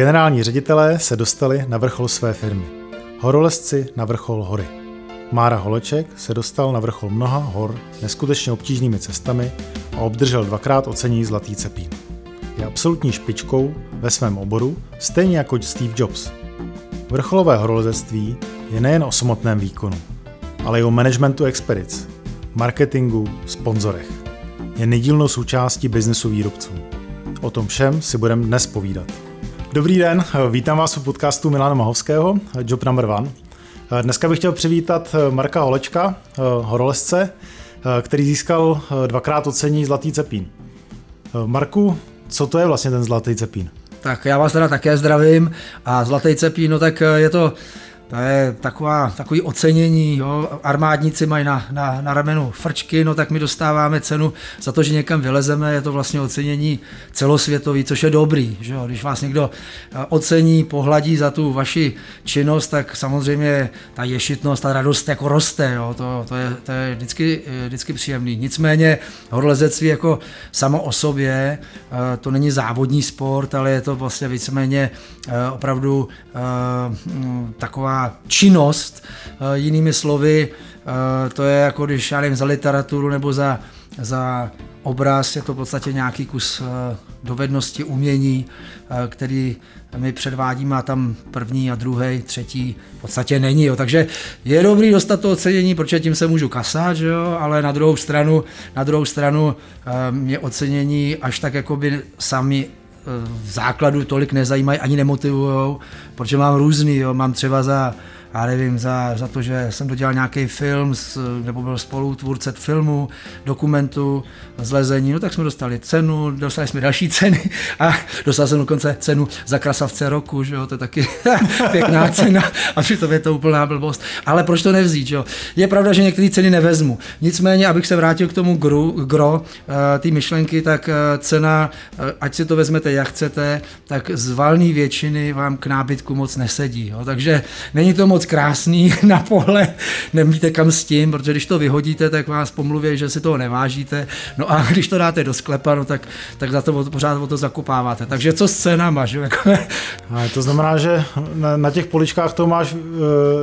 generální ředitelé se dostali na vrchol své firmy. Horolezci na vrchol hory. Mára Holeček se dostal na vrchol mnoha hor neskutečně obtížnými cestami a obdržel dvakrát ocenění Zlatý cepín. Je absolutní špičkou ve svém oboru, stejně jako Steve Jobs. Vrcholové horolezectví je nejen o samotném výkonu, ale i o managementu expedic, marketingu, sponzorech. Je nedílnou součástí biznesu výrobců. O tom všem si budeme dnes povídat. Dobrý den, vítám vás u podcastu Milana Mahovského, Job Number One. Dneska bych chtěl přivítat Marka Holečka, horolezce, který získal dvakrát ocení Zlatý cepín. Marku, co to je vlastně ten Zlatý cepín? Tak já vás teda také zdravím a Zlatý cepín, no tak je to to je taková, takový ocenění, jo. armádníci mají na, na, na ramenu frčky, no tak my dostáváme cenu za to, že někam vylezeme, je to vlastně ocenění celosvětový, což je dobrý, že jo. když vás někdo eh, ocení, pohladí za tu vaši činnost, tak samozřejmě ta ješitnost, ta radost jako roste, jo. To, to, je, to je vždycky, eh, vždycky příjemný. Nicméně horolezectví jako samo o sobě, eh, to není závodní sport, ale je to vlastně víceméně opravdu taková činnost, eh, jinými slovy, eh, to je jako když, já nevím, za literaturu nebo za, za obraz, je to v podstatě nějaký kus eh, dovednosti, umění, který my předvádíme a tam první a druhý, třetí v podstatě není. Jo. Takže je dobrý dostat to ocenění, protože tím se můžu kasat, že jo? ale na druhou stranu, na druhou stranu mě ocenění až tak jakoby sami v základu tolik nezajímají ani nemotivují, protože mám různý, jo. mám třeba za já nevím, za, za to, že jsem dodělal nějaký film, s, nebo byl spolutvůrce filmu, dokumentu, zlezení, no tak jsme dostali cenu, dostali jsme další ceny a dostal jsem dokonce cenu za krasavce roku, že jo, to je taky pěkná cena a přitom je to úplná blbost. Ale proč to nevzít, že jo? Je pravda, že některé ceny nevezmu. Nicméně, abych se vrátil k tomu gru, gro, eh, ty myšlenky, tak eh, cena, eh, ať si to vezmete jak chcete, tak z valné většiny vám k nábytku moc nesedí. Jo? Takže není to moc moc krásný na pohled, nevíte kam s tím, protože když to vyhodíte, tak vás pomluví, že si toho nevážíte, no a když to dáte do sklepa, no tak, tak za to pořád o to zakupáváte. Takže co s cenama, že? A to znamená, že na, na těch poličkách to máš uh,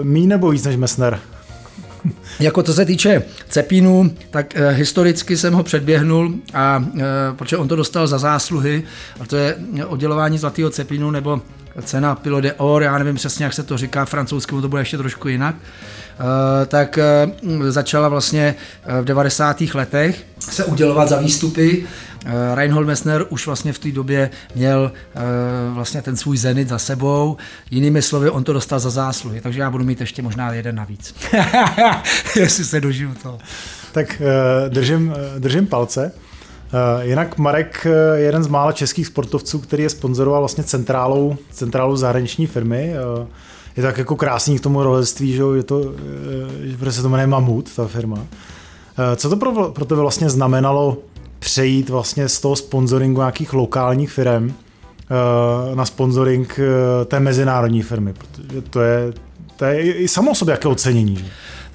mý nebo víc než Messner? Jako co se týče Cepínu, tak e, historicky jsem ho předběhnul, a, e, protože on to dostal za zásluhy, a to je oddělování zlatého Cepínu nebo cena Pilo de Or, já nevím přesně, jak se to říká, francouzsky to bude ještě trošku jinak, eh, tak eh, začala vlastně eh, v 90. letech se udělovat za výstupy. Reinhold Messner už vlastně v té době měl vlastně ten svůj zenit za sebou. Jinými slovy, on to dostal za zásluhy, takže já budu mít ještě možná jeden navíc. Jestli se dožiju to. Tak držím, držím palce. Eh, jinak Marek je eh, jeden z mála českých sportovců, který je sponzoroval vlastně centrálou, centrálou zahraniční firmy. Eh, je tak jako krásný k tomu roleství, že je to, že se to jmenuje Mamut, ta firma. Co to pro, pro tebe vlastně znamenalo přejít vlastně z toho sponsoringu nějakých lokálních firm na sponsoring té mezinárodní firmy? Protože to je, to je i samo sobě jaké ocenění. Že?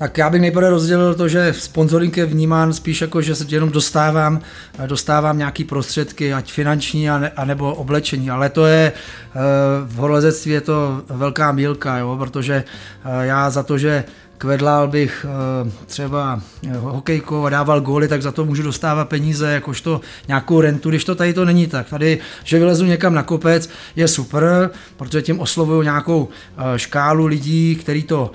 Tak já bych nejprve rozdělil to, že sponsoring je vnímán spíš jako, že se jenom dostávám, dostávám nějaký prostředky, ať finanční, a ne, anebo oblečení, ale to je eh, v horolezectví je to velká mílka, jo, protože eh, já za to, že kvedlal bych eh, třeba eh, hokejkou a dával góly, tak za to můžu dostávat peníze, jakožto nějakou rentu, když to tady to není tak. Tady, že vylezu někam na kopec, je super, protože tím oslovuju nějakou eh, škálu lidí, kteří to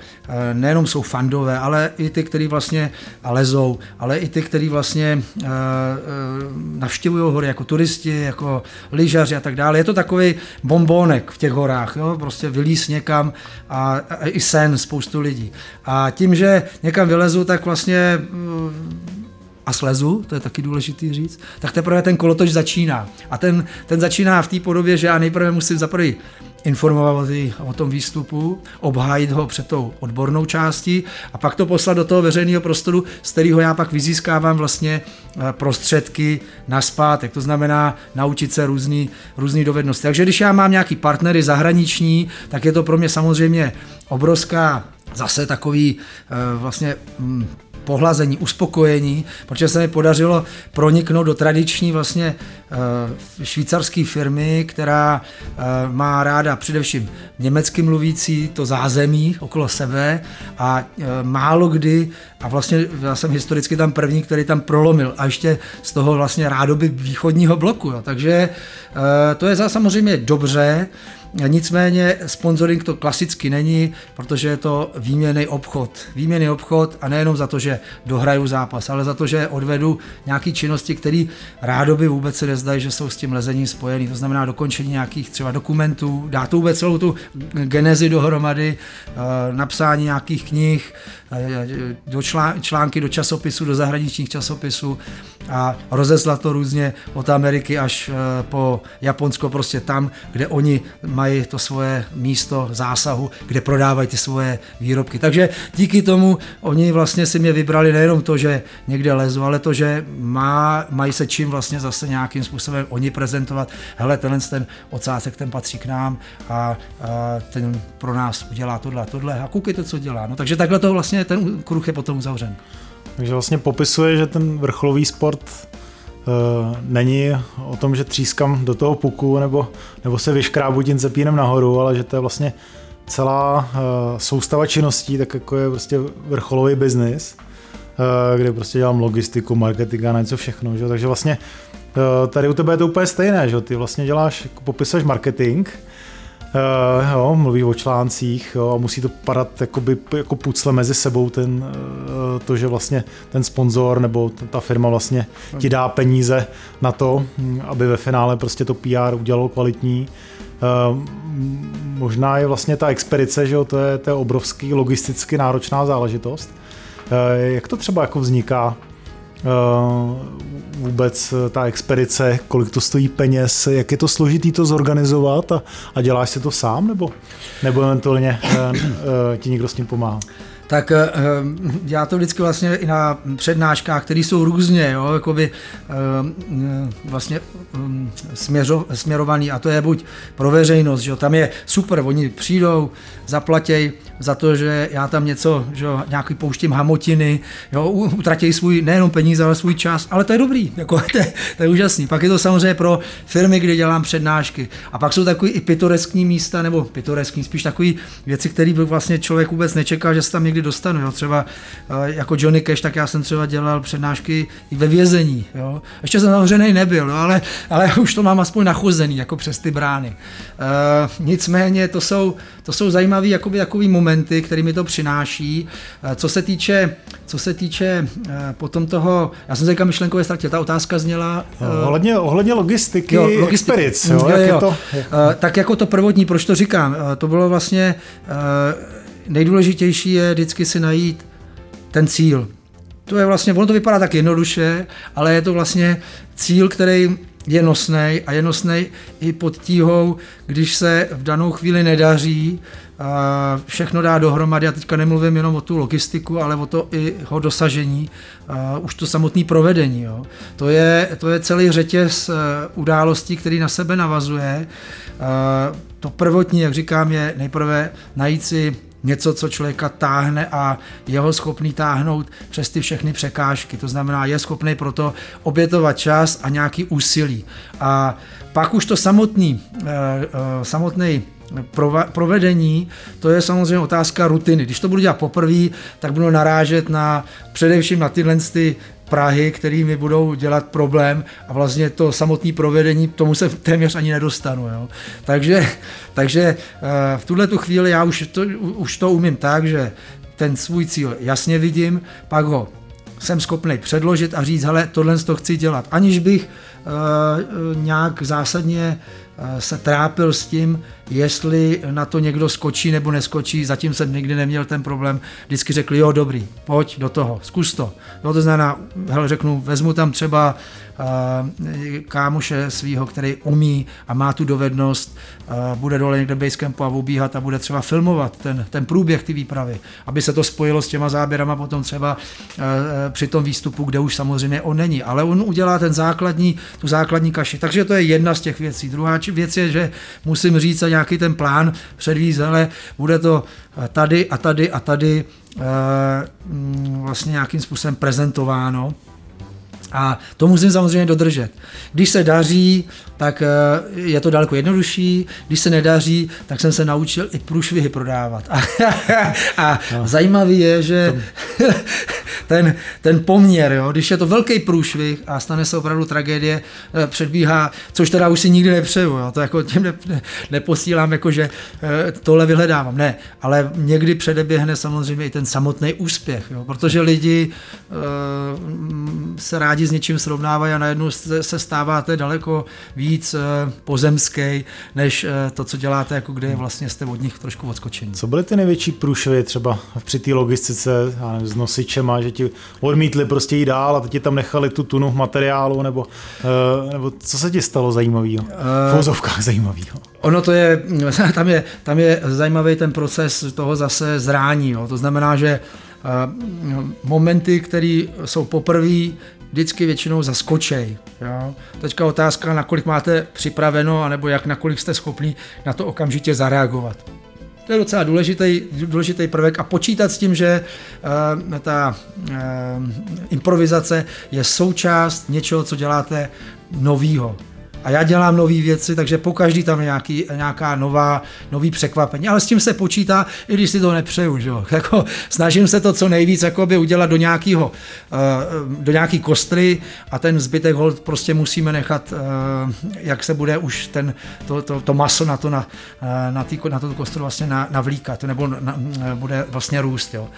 nejenom jsou fandové, ale i ty, kteří vlastně lezou, ale i ty, kteří vlastně navštěvují hory jako turisti, jako lyžaři a tak dále. Je to takový bombónek v těch horách, jo? prostě vylíz někam a, a i sen spoustu lidí. A a tím, že někam vylezu, tak vlastně mm, a slezu, to je taky důležitý říct, tak teprve ten kolotoč začíná. A ten, ten začíná v té podobě, že já nejprve musím zaprvé informovat o tom výstupu, obhájit ho před tou odbornou částí a pak to poslat do toho veřejného prostoru, z kterého já pak vyzískávám vlastně eh, prostředky na zpátek. To znamená naučit se různý, různý dovednosti. Takže když já mám nějaký partnery zahraniční, tak je to pro mě samozřejmě obrovská zase takový eh, vlastně mm, pohlazení, uspokojení, protože se mi podařilo proniknout do tradiční vlastně uh, švýcarské firmy, která uh, má ráda především německy mluvící to zázemí okolo sebe a málo kdy, a vlastně já jsem historicky tam první, který tam prolomil a ještě z toho vlastně rádoby východního bloku. Takže to je za samozřejmě dobře, Nicméně sponsoring to klasicky není, protože je to výměný obchod. Výměný obchod a nejenom za to, že dohraju zápas, ale za to, že odvedu nějaké činnosti, které rádoby vůbec se nezdají, že jsou s tím lezením spojený. To znamená dokončení nějakých třeba dokumentů, dá to vůbec celou tu genezi dohromady, eh, napsání nějakých knih, do články do časopisů, do zahraničních časopisů a rozeslat to různě od Ameriky až eh, po Japonsko, prostě tam, kde oni mají to svoje místo zásahu, kde prodávají ty svoje výrobky. Takže díky tomu oni vlastně si mě vybrali nejenom to, že někde lezu, ale to, že má, mají se čím vlastně zase nějakým způsobem oni prezentovat. Hele, tenhle ten ocásek, ten patří k nám a, a ten pro nás udělá tohle a tohle a koukejte, co dělá. No, takže takhle to vlastně ten kruh je potom uzavřen. Takže vlastně popisuje, že ten vrcholový sport Uh, není o tom, že třískám do toho puku nebo, nebo se vyškrábu tím cepínem nahoru, ale že to je vlastně celá uh, soustava činností, tak jako je prostě vrcholový biznis, uh, kde prostě dělám logistiku, marketing a něco všechno. Že? Takže vlastně tady u tebe je to úplně stejné, že ty vlastně děláš, jako popisuješ marketing, Uh, jo, mluví o článcích jo, a musí to padat jakoby, jako pucle mezi sebou ten, uh, to, že vlastně ten sponzor nebo ta firma vlastně ti dá peníze na to, aby ve finále prostě to PR udělalo kvalitní. Uh, možná je vlastně ta expedice, že jo, to je, to je obrovský logisticky náročná záležitost. Uh, jak to třeba jako vzniká? Vůbec eh, ta expedice, kolik to stojí peněz, jak je to složitý to zorganizovat a, a děláš si to sám nebo, nebo eventuálně uh, uh, ti někdo s tím pomáhá? tak já to vždycky vlastně i na přednáškách, které jsou různě, jo, jakoby vlastně mm, směřo, směrovaný a to je buď pro veřejnost, že jo, tam je super, oni přijdou, zaplatěj za to, že já tam něco, že jo, nějaký pouštím hamotiny, jo, utratí svůj nejenom peníze, ale svůj čas, ale to je dobrý, jako, to, je, to je úžasný. Pak je to samozřejmě pro firmy, kde dělám přednášky. A pak jsou takový i pitoreskní místa, nebo pitoreskní, spíš takový věci, které vlastně člověk vůbec nečeká, že se tam někdy dostanu. Jo. Třeba eh, jako Johnny Cash, tak já jsem třeba dělal přednášky i ve vězení. Jo. Ještě jsem zavřený nebyl, jo, ale, ale už to mám aspoň nachozený, jako přes ty brány. Uh, nicméně to jsou, to jsou zajímavé jakoby, jakoby momenty, které mi to přináší. Uh, co se týče, co se týče uh, potom toho, já jsem se říkal myšlenkově ztratil, ta otázka zněla... Uh, ohledně, ohledně logistiky, jo, logistiky jo, jo, jak jo. Je to, tak jako to prvotní, proč to říkám, to bylo vlastně nejdůležitější je vždycky si najít ten cíl. To je vlastně, ono to vypadá tak jednoduše, ale je to vlastně cíl, který je nosný a je nosný i pod tíhou, když se v danou chvíli nedaří, všechno dá dohromady. A teďka nemluvím jenom o tu logistiku, ale o to i ho dosažení, už to samotné provedení. Jo. To, je, to je celý řetěz e, událostí, který na sebe navazuje. A to prvotní, jak říkám, je nejprve najít si něco, co člověka táhne a je ho schopný táhnout přes ty všechny překážky. To znamená, je schopný proto obětovat čas a nějaký úsilí. A pak už to samotný, eh, samotný provedení, to je samozřejmě otázka rutiny. Když to budu dělat poprvé, tak budu narážet na především na tyhle ty Prahy, který mi budou dělat problém a vlastně to samotné provedení, tomu se téměř ani nedostanu. Jo. Takže, takže eh, v tuhle tu chvíli já už to, už to umím tak, že ten svůj cíl jasně vidím, pak ho jsem schopný předložit a říct, hele, tohle to chci dělat, aniž bych uh, nějak zásadně uh, se trápil s tím, jestli na to někdo skočí nebo neskočí, zatím jsem nikdy neměl ten problém, vždycky řekli, jo, dobrý, pojď do toho, zkus to. Jo, to znamená, hele, řeknu, vezmu tam třeba kámoše svého, který umí a má tu dovednost, bude dole někde basecampu a ubíhat a bude třeba filmovat ten, ten průběh ty výpravy, aby se to spojilo s těma záběrama potom třeba při tom výstupu, kde už samozřejmě on není, ale on udělá ten základní, tu základní kaši. Takže to je jedna z těch věcí. Druhá věc je, že musím říct, a nějaký ten plán předvíz, ale bude to tady a tady a tady mm, vlastně nějakým způsobem prezentováno. A to musím samozřejmě dodržet. Když se daří, tak eh, je to daleko jednodušší. Když se nedaří, tak jsem se naučil i průšvihy prodávat. A, a no. zajímavý je, že ten, ten poměr, jo, když je to velký průšvih a stane se opravdu tragédie, eh, předbíhá, což teda už si nikdy nepřeju, jo, to jako tím ne, ne, neposílám, jako že eh, tohle vyhledávám, ne, ale někdy předeběhne samozřejmě i ten samotný úspěch, jo, protože lidi uh, se rádi s něčím srovnávají a najednou se stáváte daleko víc uh, pozemský, než uh, to, co děláte, jako kde vlastně jste od nich trošku odskočení. Co byly ty největší průšvy třeba při té logistice, já nevím, s nosičema, že ti odmítli prostě jít dál a teď ti tam nechali tu tunu materiálu, nebo, uh, nebo co se ti stalo zajímavého? V vozovkách zajímavého. Ono to je, tam je, tam je zajímavý ten proces toho zase zrání, jo. to znamená, že momenty, které jsou poprvé, vždycky většinou zaskočej. Jo. Teďka otázka, nakolik máte připraveno, anebo jak nakolik jste schopni na to okamžitě zareagovat. To je docela důležitý, důležitý prvek a počítat s tím, že uh, ta uh, improvizace je součást něčeho, co děláte novýho a já dělám nové věci, takže po každý tam je nějaký, nějaká nová, nový překvapení. Ale s tím se počítá, i když si to nepřeju. Že? Jako, snažím se to co nejvíc jakoby, udělat do, nějakého, eh, do nějaký kostry a ten zbytek hold prostě musíme nechat, eh, jak se bude už ten, to, to, to maso na to, na, eh, na, tý, na to kostru vlastně navlíkat, nebo na, bude vlastně růst. Jo.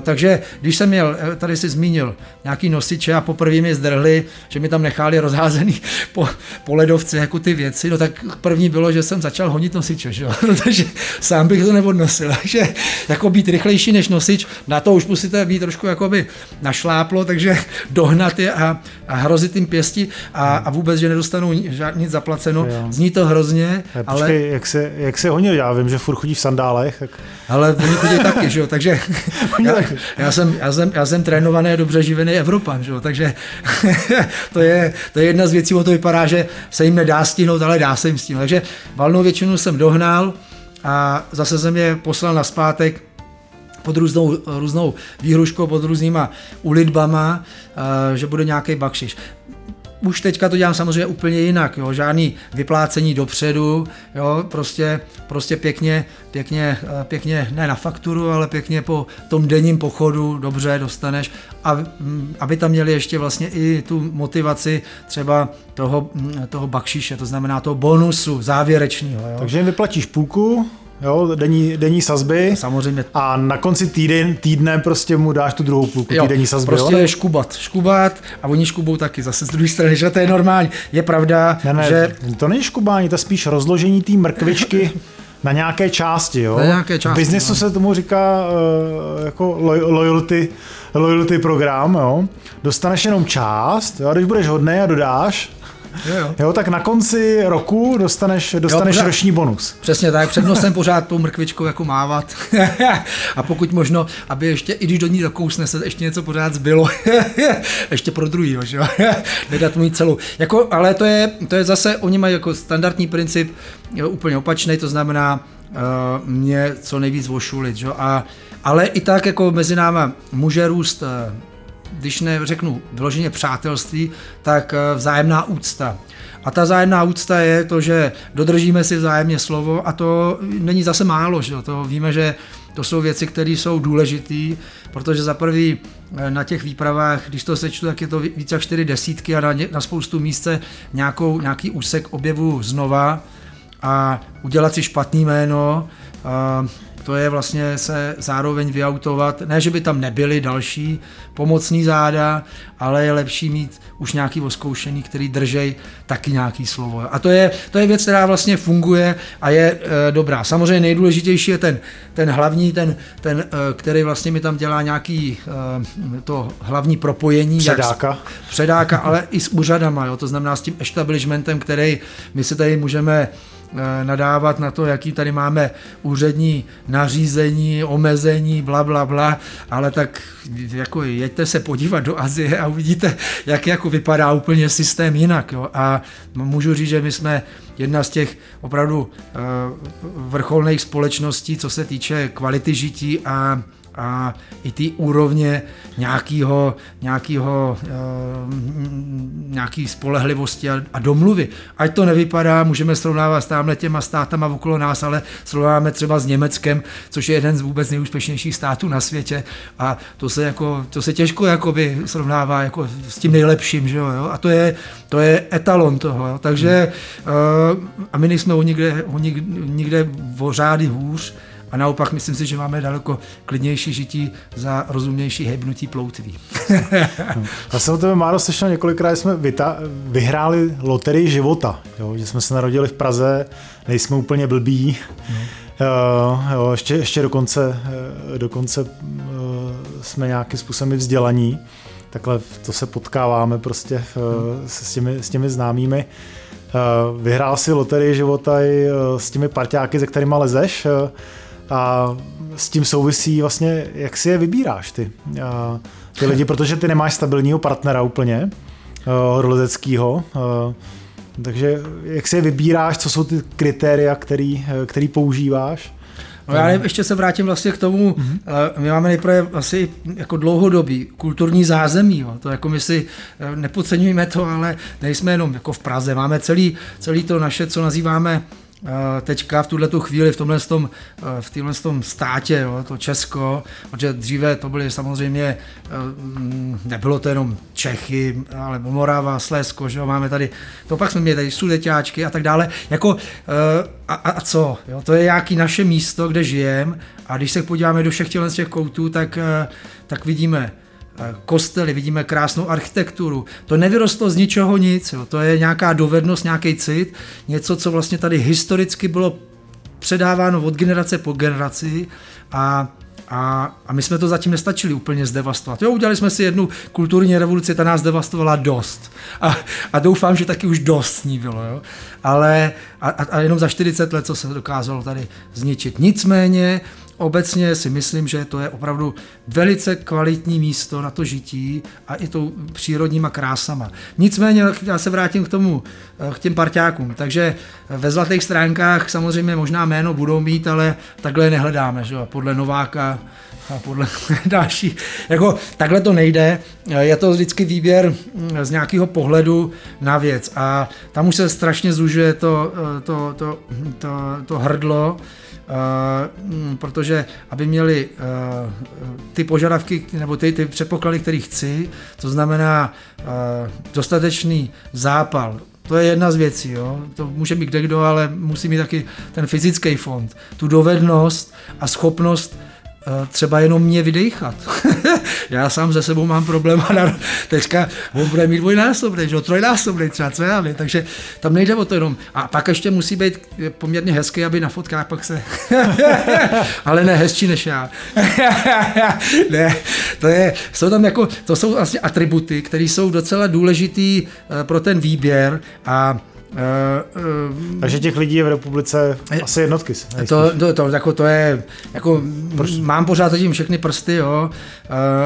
Takže když jsem měl, tady si zmínil, nějaký nosiče a poprvé mi zdrhli, že mi tam nechali rozházený po, po ledovce jako ty věci, no tak první bylo, že jsem začal honit nosiče, že jo? protože sám bych to neodnosil, takže jako být rychlejší než nosič, na to už musíte být trošku jakoby našláplo, takže dohnat je a, a hrozit jim pěsti a, a vůbec, že nedostanou nic zaplaceno, jo. zní to hrozně, ale... Počkej, ale... jak se, jak se honil, já vím, že furt chodí v sandálech. Tak... Ale oni chodí taky, že jo, takže já, já, jsem, já, jsem, já jsem trénovaný a dobře živený Evropan, že jo, takže to je, to je jedna z věcí, o to vypadá, že se jim nedá stihnout, ale dá se jim stihnout. Takže valnou většinu jsem dohnal a zase jsem je poslal na zpátek pod různou, různou výhruškou, pod různýma ulitbama, eh, že bude nějaký bakšiš už teďka to dělám samozřejmě úplně jinak, jo, žádný vyplácení dopředu, jo, prostě, prostě pěkně, pěkně, eh, pěkně, ne na fakturu, ale pěkně po tom denním pochodu dobře dostaneš, a, mm, aby tam měli ještě vlastně i tu motivaci třeba toho, mm, toho bakšiše, to znamená toho bonusu závěrečného. Takže jim vyplatíš půlku, jo, denní, denní sazby. Samozřejmě. A na konci týden, týdne prostě mu dáš tu druhou půlku jo, denní sazby. Prostě jo? je škubat, škubat a oni škubou taky zase z druhé strany, že to je normální. Je pravda, ne, ne, že... To není škubání, to je spíš rozložení té mrkvičky na nějaké části, jo? Na nějaké části, v biznesu no. se tomu říká uh, jako loyalty, loyalty program, jo? Dostaneš jenom část, jo? když budeš hodný a dodáš, Jo, jo. jo, tak na konci roku dostaneš, dostaneš jo, pořád, roční bonus. Přesně tak, před nosem pořád tou mrkvičkou jako mávat. a pokud možno, aby ještě, i když do ní dokousne se, ještě něco pořád zbylo. ještě pro druhýho, že jo. Nedat mu celou. Jako, ale to je, to je zase, oni mají jako standardní princip jo, úplně opačný, to znamená, uh, mě co nejvíc vošulit, že? A, ale i tak jako mezi náma může růst uh, když neřeknu vyloženě přátelství, tak eh, vzájemná úcta. A ta vzájemná úcta je to, že dodržíme si vzájemně slovo a to není zase málo, že to víme, že to jsou věci, které jsou důležité, protože za prvý eh, na těch výpravách, když to sečtu, tak je to více jak čtyři desítky a na, na spoustu místce nějakou, nějaký úsek objevu znova a udělat si špatný jméno, to je vlastně se zároveň vyautovat, ne, že by tam nebyly další pomocní záda, ale je lepší mít už nějaký oskoušený, který držej taky nějaký slovo. A to je, to je věc, která vlastně funguje a je e, dobrá. Samozřejmě nejdůležitější je ten, ten hlavní, ten, ten e, který vlastně mi tam dělá nějaký e, to hlavní propojení. Předáka. Jak, předáka, ale i s úřadama, jo, to znamená s tím establishmentem, který my se tady můžeme nadávat na to, jaký tady máme úřední nařízení, omezení, bla, bla, bla, ale tak jako jeďte se podívat do Azie a uvidíte, jak jako vypadá úplně systém jinak. Jo. A můžu říct, že my jsme jedna z těch opravdu eh, vrcholných společností, co se týče kvality žití a a i ty úrovně nějakého, nějakého, eh, nějaký spolehlivosti a, a domluvy. Ať to nevypadá, můžeme srovnávat s tamhle těma státama okolo nás, ale srovnáváme třeba s Německem, což je jeden z vůbec nejúspěšnějších států na světě a to se, jako, to se těžko jakoby srovnává jako s tím nejlepším, že jo? a to je, to je etalon toho, jo? takže uh, a my nejsme o nikde, o nikde, nikde o řády hůř, a naopak myslím si, že máme daleko klidnější žití za rozumnější hebnutí ploutví. Já jsem o tebe, Máro, slyšel několikrát, jsme vyta- vyhráli loterii života, jo? že jsme se narodili v Praze, nejsme úplně blbí. No. Uh, jo, ještě, ještě dokonce, uh, dokonce uh, jsme nějakým způsobem vzdělaní. Takhle to se potkáváme prostě uh, s, těmi, s těmi známými. Vyhrál si loterii života i s těmi parťáky, se kterými lezeš. Uh, a s tím souvisí vlastně, jak si je vybíráš ty, a ty lidi, protože ty nemáš stabilního partnera úplně, horolezeckého, takže jak si je vybíráš, co jsou ty kritéria, který, který používáš? No já nevím, ještě se vrátím vlastně k tomu, mm-hmm. my máme nejprve asi jako dlouhodobý kulturní zázemí, jo. to jako my si nepodceňujeme to, ale nejsme jenom jako v Praze, máme celý, celý to naše, co nazýváme teďka v tuhle tu chvíli v tomhle tom, v tomhle tom státě, jo, to Česko, protože dříve to byly samozřejmě, mm, nebylo to jenom Čechy, ale Morava, Slezsko, že jo, máme tady, to pak jsme měli tady sudeťáčky a tak dále, jako a, a co, jo, to je nějaký naše místo, kde žijeme a když se podíváme do všech těch koutů, tak, tak vidíme Eh, kostely, vidíme krásnou architekturu. To nevyrostlo z ničeho nic, jo. to je nějaká dovednost, nějaký cit, něco, co vlastně tady historicky bylo předáváno od generace po generaci a a, a my jsme to zatím nestačili úplně zdevastovat. Jo, udělali jsme si jednu kulturní revoluci, ta nás devastovala dost. A, a doufám, že taky už dost ní bylo. Jo? Ale a, a jenom za 40 let, co se dokázalo tady zničit. Nicméně obecně si myslím, že to je opravdu velice kvalitní místo na to žití a i tou přírodníma krásama. Nicméně já se vrátím k tomu, eh, k těm parťákům. Takže ve zlatých stránkách samozřejmě možná jméno budou mít, ale takhle nehledáme, že podle Nováka a podle dalších. Jako, takhle to nejde, je to vždycky výběr mm, z nějakého pohledu na věc a tam už se strašně zužuje to, eh, to, to, to, to hrdlo, protože aby měli uh, ty požadavky nebo ty, ty předpoklady, které chci, to znamená uh, dostatečný zápal, to je jedna z věcí, jo. to může být kdekdo, ale musí mít taky ten fyzický fond, tu dovednost a schopnost Eh, třeba jenom mě vydechat. já sám ze sebou mám problém a teďka on bude mít dvojnásobný, že trojnásobný třeba, co já takže tam nejde o to jenom. A pak ještě musí být poměrně hezký, aby na fotkách pak se... Ale ne, hezčí než já. ne, to je, jsou tam jako, to jsou vlastně atributy, které jsou docela důležitý eh, pro ten výběr a Uh, uh, Takže těch lidí je v republice asi jednotky. To, to, to, jako to je, jako Prst. mám pořád zatím všechny prsty, jo,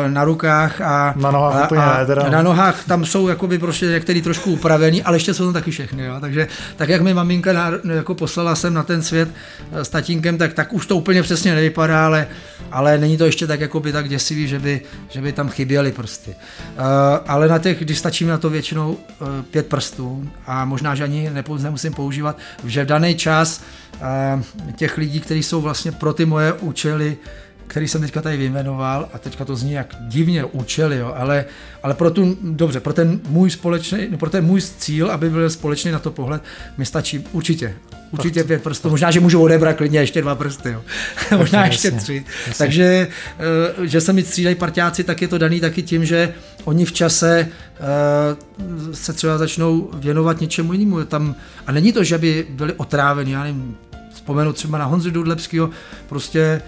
na rukách a na nohách a, úplně a, ne, teda. na nohách tam jsou jakoby prostě některý trošku upravený, ale ještě jsou tam taky všechny, jo, takže tak jak mi maminka na, jako poslala sem na ten svět s tatínkem, tak, tak už to úplně přesně nevypadá, ale, ale není to ještě tak jakoby tak děsivý, že by, že by tam chyběly prsty. Uh, ale na těch, když stačí na to většinou uh, pět prstů a možná, že ani nemusím používat, že v daný čas těch lidí, kteří jsou vlastně pro ty moje účely, který jsem teďka tady vyjmenoval, a teďka to zní jak divně účely, jo, ale, ale pro tu, dobře, pro ten můj společný, no, pro ten můj cíl, aby byl společný na to pohled, mi stačí určitě, určitě pět prstů, možná, že můžu odebrat klidně ještě dva prsty, jo. možná ještě tři. Takže, eh, že se mi střídají partiáci, tak je to daný taky tím, že oni v čase uh, se třeba začnou věnovat něčemu jinému. Tam, a není to, že by byli otráveni, já nevím, vzpomenu třeba na Honzu Dudlepského, prostě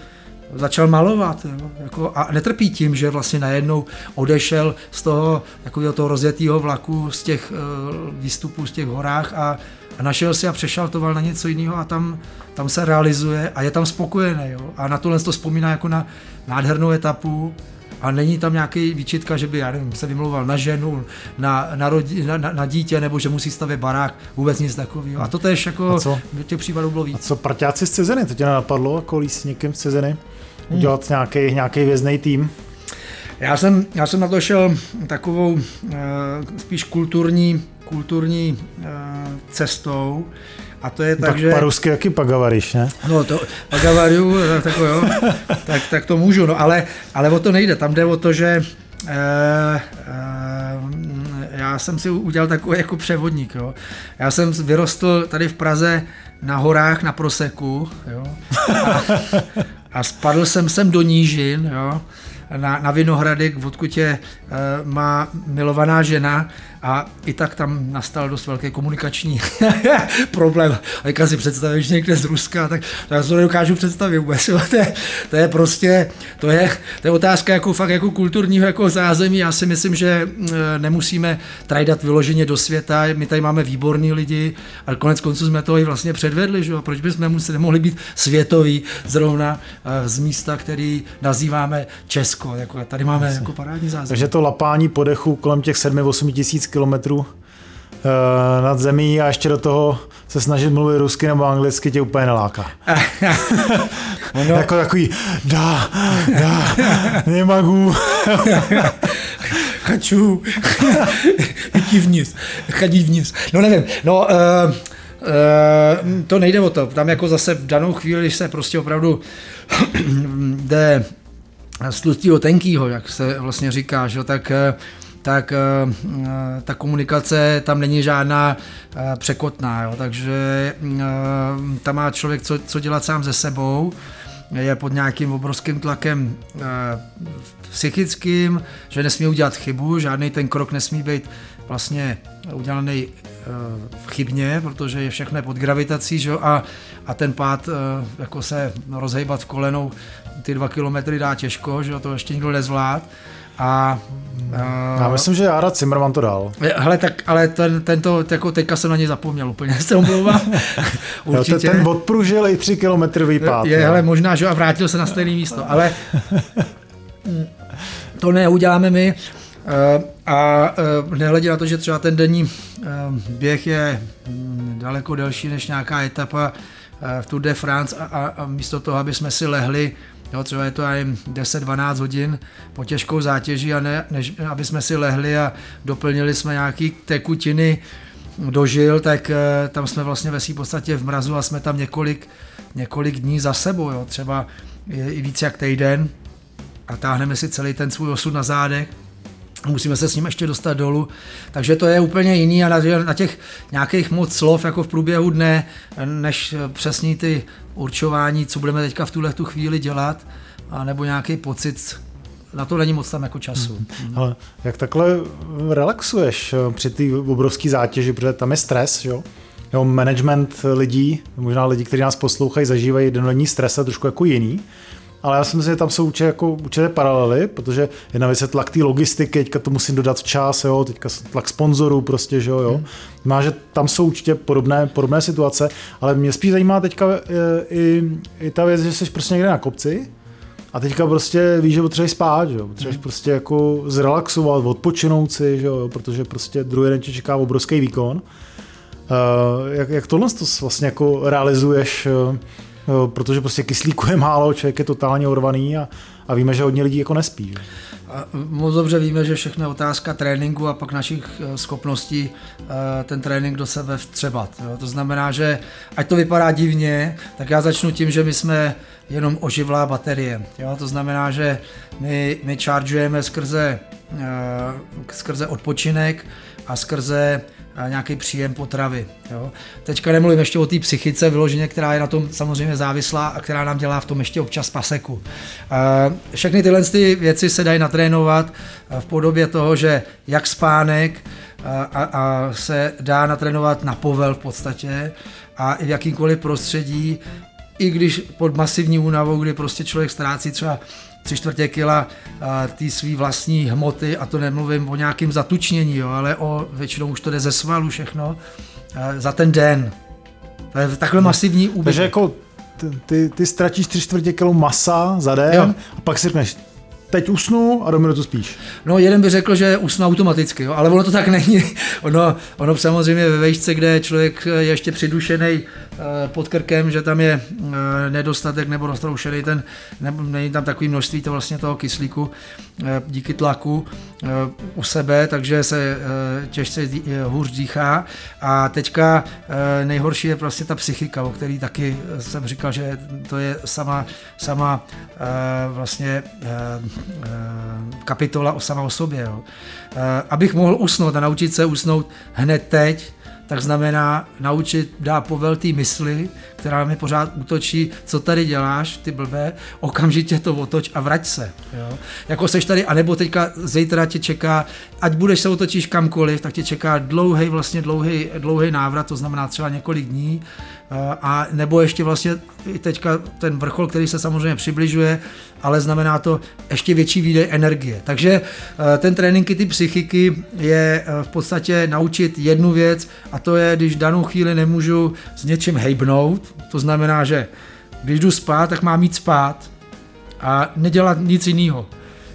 začal malovat jo, jako, a netrpí tím, že vlastně najednou odešel z toho takového toho rozjetého vlaku z těch uh, výstupů z těch horách a, a našel si a přešaltoval na něco jiného a tam, tam se realizuje a je tam spokojený. Jo? A na tohle to vzpomíná jako na nádhernou etapu, a není tam nějaký výčitka, že by, já nevím, se vymlouval na ženu, na, na, rodi, na, na, dítě, nebo že musí stavět barák, vůbec nic takového. A to tež jako těch případů bylo víc. A co parťáci z Cezeny, to tě napadlo, jako s někým z Cezeny. Udělat nějaký, nějaký vězný tým? Já jsem, já jsem na to šel takovou uh, spíš kulturní, kulturní uh, cestou, a to je tak, tak že... parusky jaký pagavariš, ne? No to pagavariu, tak, jo, tak, tak to můžu, no ale, ale o to nejde. Tam jde o to, že e, e, já jsem si udělal takový jako převodník, jo. Já jsem vyrostl tady v Praze na horách na Proseku, jo. A, a spadl jsem sem do nížin, jo na, na Vinohradek, odkud je e, má milovaná žena a i tak tam nastal dost velký komunikační problém. A jak si představíš někde z Ruska, tak, tak to nedokážu představit vůbec. To je, to je prostě, to je, to je otázka jako fakt jako kulturního jako zázemí. Já si myslím, že e, nemusíme trajdat vyloženě do světa. My tady máme výborní lidi, ale konec konců jsme to i vlastně předvedli. Že? Proč bychom museli, nemohli být světoví zrovna e, z místa, který nazýváme Česko. Jako tady máme jako parádní zázemí. Takže to lapání podechu kolem těch 7-8 tisíc kilometrů uh, nad zemí a ještě do toho se snažit mluvit rusky nebo anglicky tě úplně neláká. no. jako takový dá, dá, nemagu. Хочу идти vniz, chodit vniz. No nevím, no uh, uh, to nejde o to. Tam jako zase v danou chvíli, když se prostě opravdu jde z tlustého tenkýho, jak se vlastně říká, že, tak uh, tak eh, eh, ta komunikace tam není žádná eh, překotná, jo, takže tam má člověk co, co dělat sám ze sebou, je pod nějakým obrovským tlakem psychickým, že nesmí udělat chybu, žádný ten krok nesmí být vlastně udělaný chybně, protože je všechno pod gravitací, že? A, a ten pád jako se rozhejbat v kolenou ty dva kilometry dá těžko, že? to ještě nikdo nezvlád. A, uh, Já myslím, že Jara Zimmerman to dal. Hele, tak, ale ten, tento, jako teďka jsem na něj zapomněl úplně, se omlouvám. Určitě. ten odpružil i tři kilometrový pád. Je, hele, možná, že a vrátil se na stejné místo, ale to neuděláme my. Uh, a uh, nehledě na to, že třeba ten denní běh je um, daleko delší než nějaká etapa v Tour de France a, a, a místo toho, aby jsme si lehli Jo, třeba je to 10-12 hodin po těžkou zátěži a ne, než, aby jsme si lehli a doplnili jsme nějaký tekutiny dožil, tak eh, tam jsme vlastně ve svým podstatě v mrazu a jsme tam několik, několik dní za sebou, jo, třeba i víc jak týden a táhneme si celý ten svůj osud na zádech. Musíme se s ním ještě dostat dolů, takže to je úplně jiný a na těch nějakých moc slov jako v průběhu dne, než přesní ty určování, co budeme teďka v tuhle tu chvíli dělat, a nebo nějaký pocit, na to není moc tam jako času. Hmm. Ale jak takhle relaxuješ eh, při té obrovské zátěži, protože tam je stres, jo? Jo, management lidí, možná lidi, kteří nás poslouchají, zažívají denní stres a trošku jako jiný ale já si myslím, že tam jsou určitě, jako, určitě paralely, protože jedna věc je tlak té logistiky, teďka to musím dodat včas, jo, teďka tlak sponzorů prostě, že jo, jo. Hmm. Má, že tam jsou určitě podobné, podobné situace, ale mě spíš zajímá teďka e, i, i ta věc, že jsi prostě někde na kopci, a teďka prostě víš, že potřebuješ spát, že jo? potřebuješ hmm. prostě jako zrelaxovat, odpočinout si, že jo? protože prostě druhý den tě čeká obrovský výkon. Uh, jak, jak tohle to vlastně jako realizuješ uh, protože prostě kyslíku je málo, člověk je totálně urvaný a, a víme, že hodně lidí jako nespí. A moc dobře víme, že všechno je otázka tréninku a pak našich eh, schopností eh, ten trénink do sebe vtřebat. Jo. To znamená, že ať to vypadá divně, tak já začnu tím, že my jsme jenom oživlá baterie. Jo. To znamená, že my, my chargeujeme skrze, eh, skrze odpočinek a skrze nějaký příjem potravy. Jo. Teďka nemluvím ještě o té psychice vyloženě, která je na tom samozřejmě závislá a která nám dělá v tom ještě občas paseku. Všechny tyhle ty věci se dají natrénovat v podobě toho, že jak spánek a, a se dá natrénovat na povel v podstatě a i v jakýmkoliv prostředí, i když pod masivní únavou, kdy prostě člověk ztrácí třeba tři čtvrtě kila ty svý vlastní hmoty, a to nemluvím o nějakém zatučnění, jo, ale o většinou už to jde ze svalu všechno, za ten den. To je takhle no, masivní úbytek. Takže jako ty, ty, ty ztratíš tři čtvrtě kilo masa za den jo. a pak si řekneš, teď usnu a do minutu spíš. No jeden by řekl, že usnu automaticky, jo, ale ono to tak není. Ono, ono samozřejmě ve vejšce, kde člověk je ještě přidušený eh, pod krkem, že tam je eh, nedostatek nebo roztroušený ten, nebo není tam takový množství to vlastně toho kyslíku eh, díky tlaku u sebe, takže se těžce hůř dýchá. A teďka nejhorší je prostě ta psychika, o který taky jsem říkal, že to je sama, sama vlastně kapitola o sama o sobě. Jo. Eh, abych mohl usnout a naučit se usnout hned teď, tak znamená naučit dá povel té mysli, která mi pořád útočí, co tady děláš, ty blbé, okamžitě to otoč a vrať se. Jo? Jako seš tady, anebo teďka zítra tě čeká, ať budeš se otočíš kamkoliv, tak tě čeká dlouhý, vlastně dlouhý, dlouhý návrat, to znamená třeba několik dní, a nebo ještě vlastně teďka ten vrchol, který se samozřejmě přibližuje, ale znamená to ještě větší výdej energie. Takže eh, ten trénink ty psychiky je eh, v podstatě naučit jednu věc a to je, když danou chvíli nemůžu s něčím hejbnout, to znamená, že když jdu spát, tak mám jít spát a nedělat nic jiného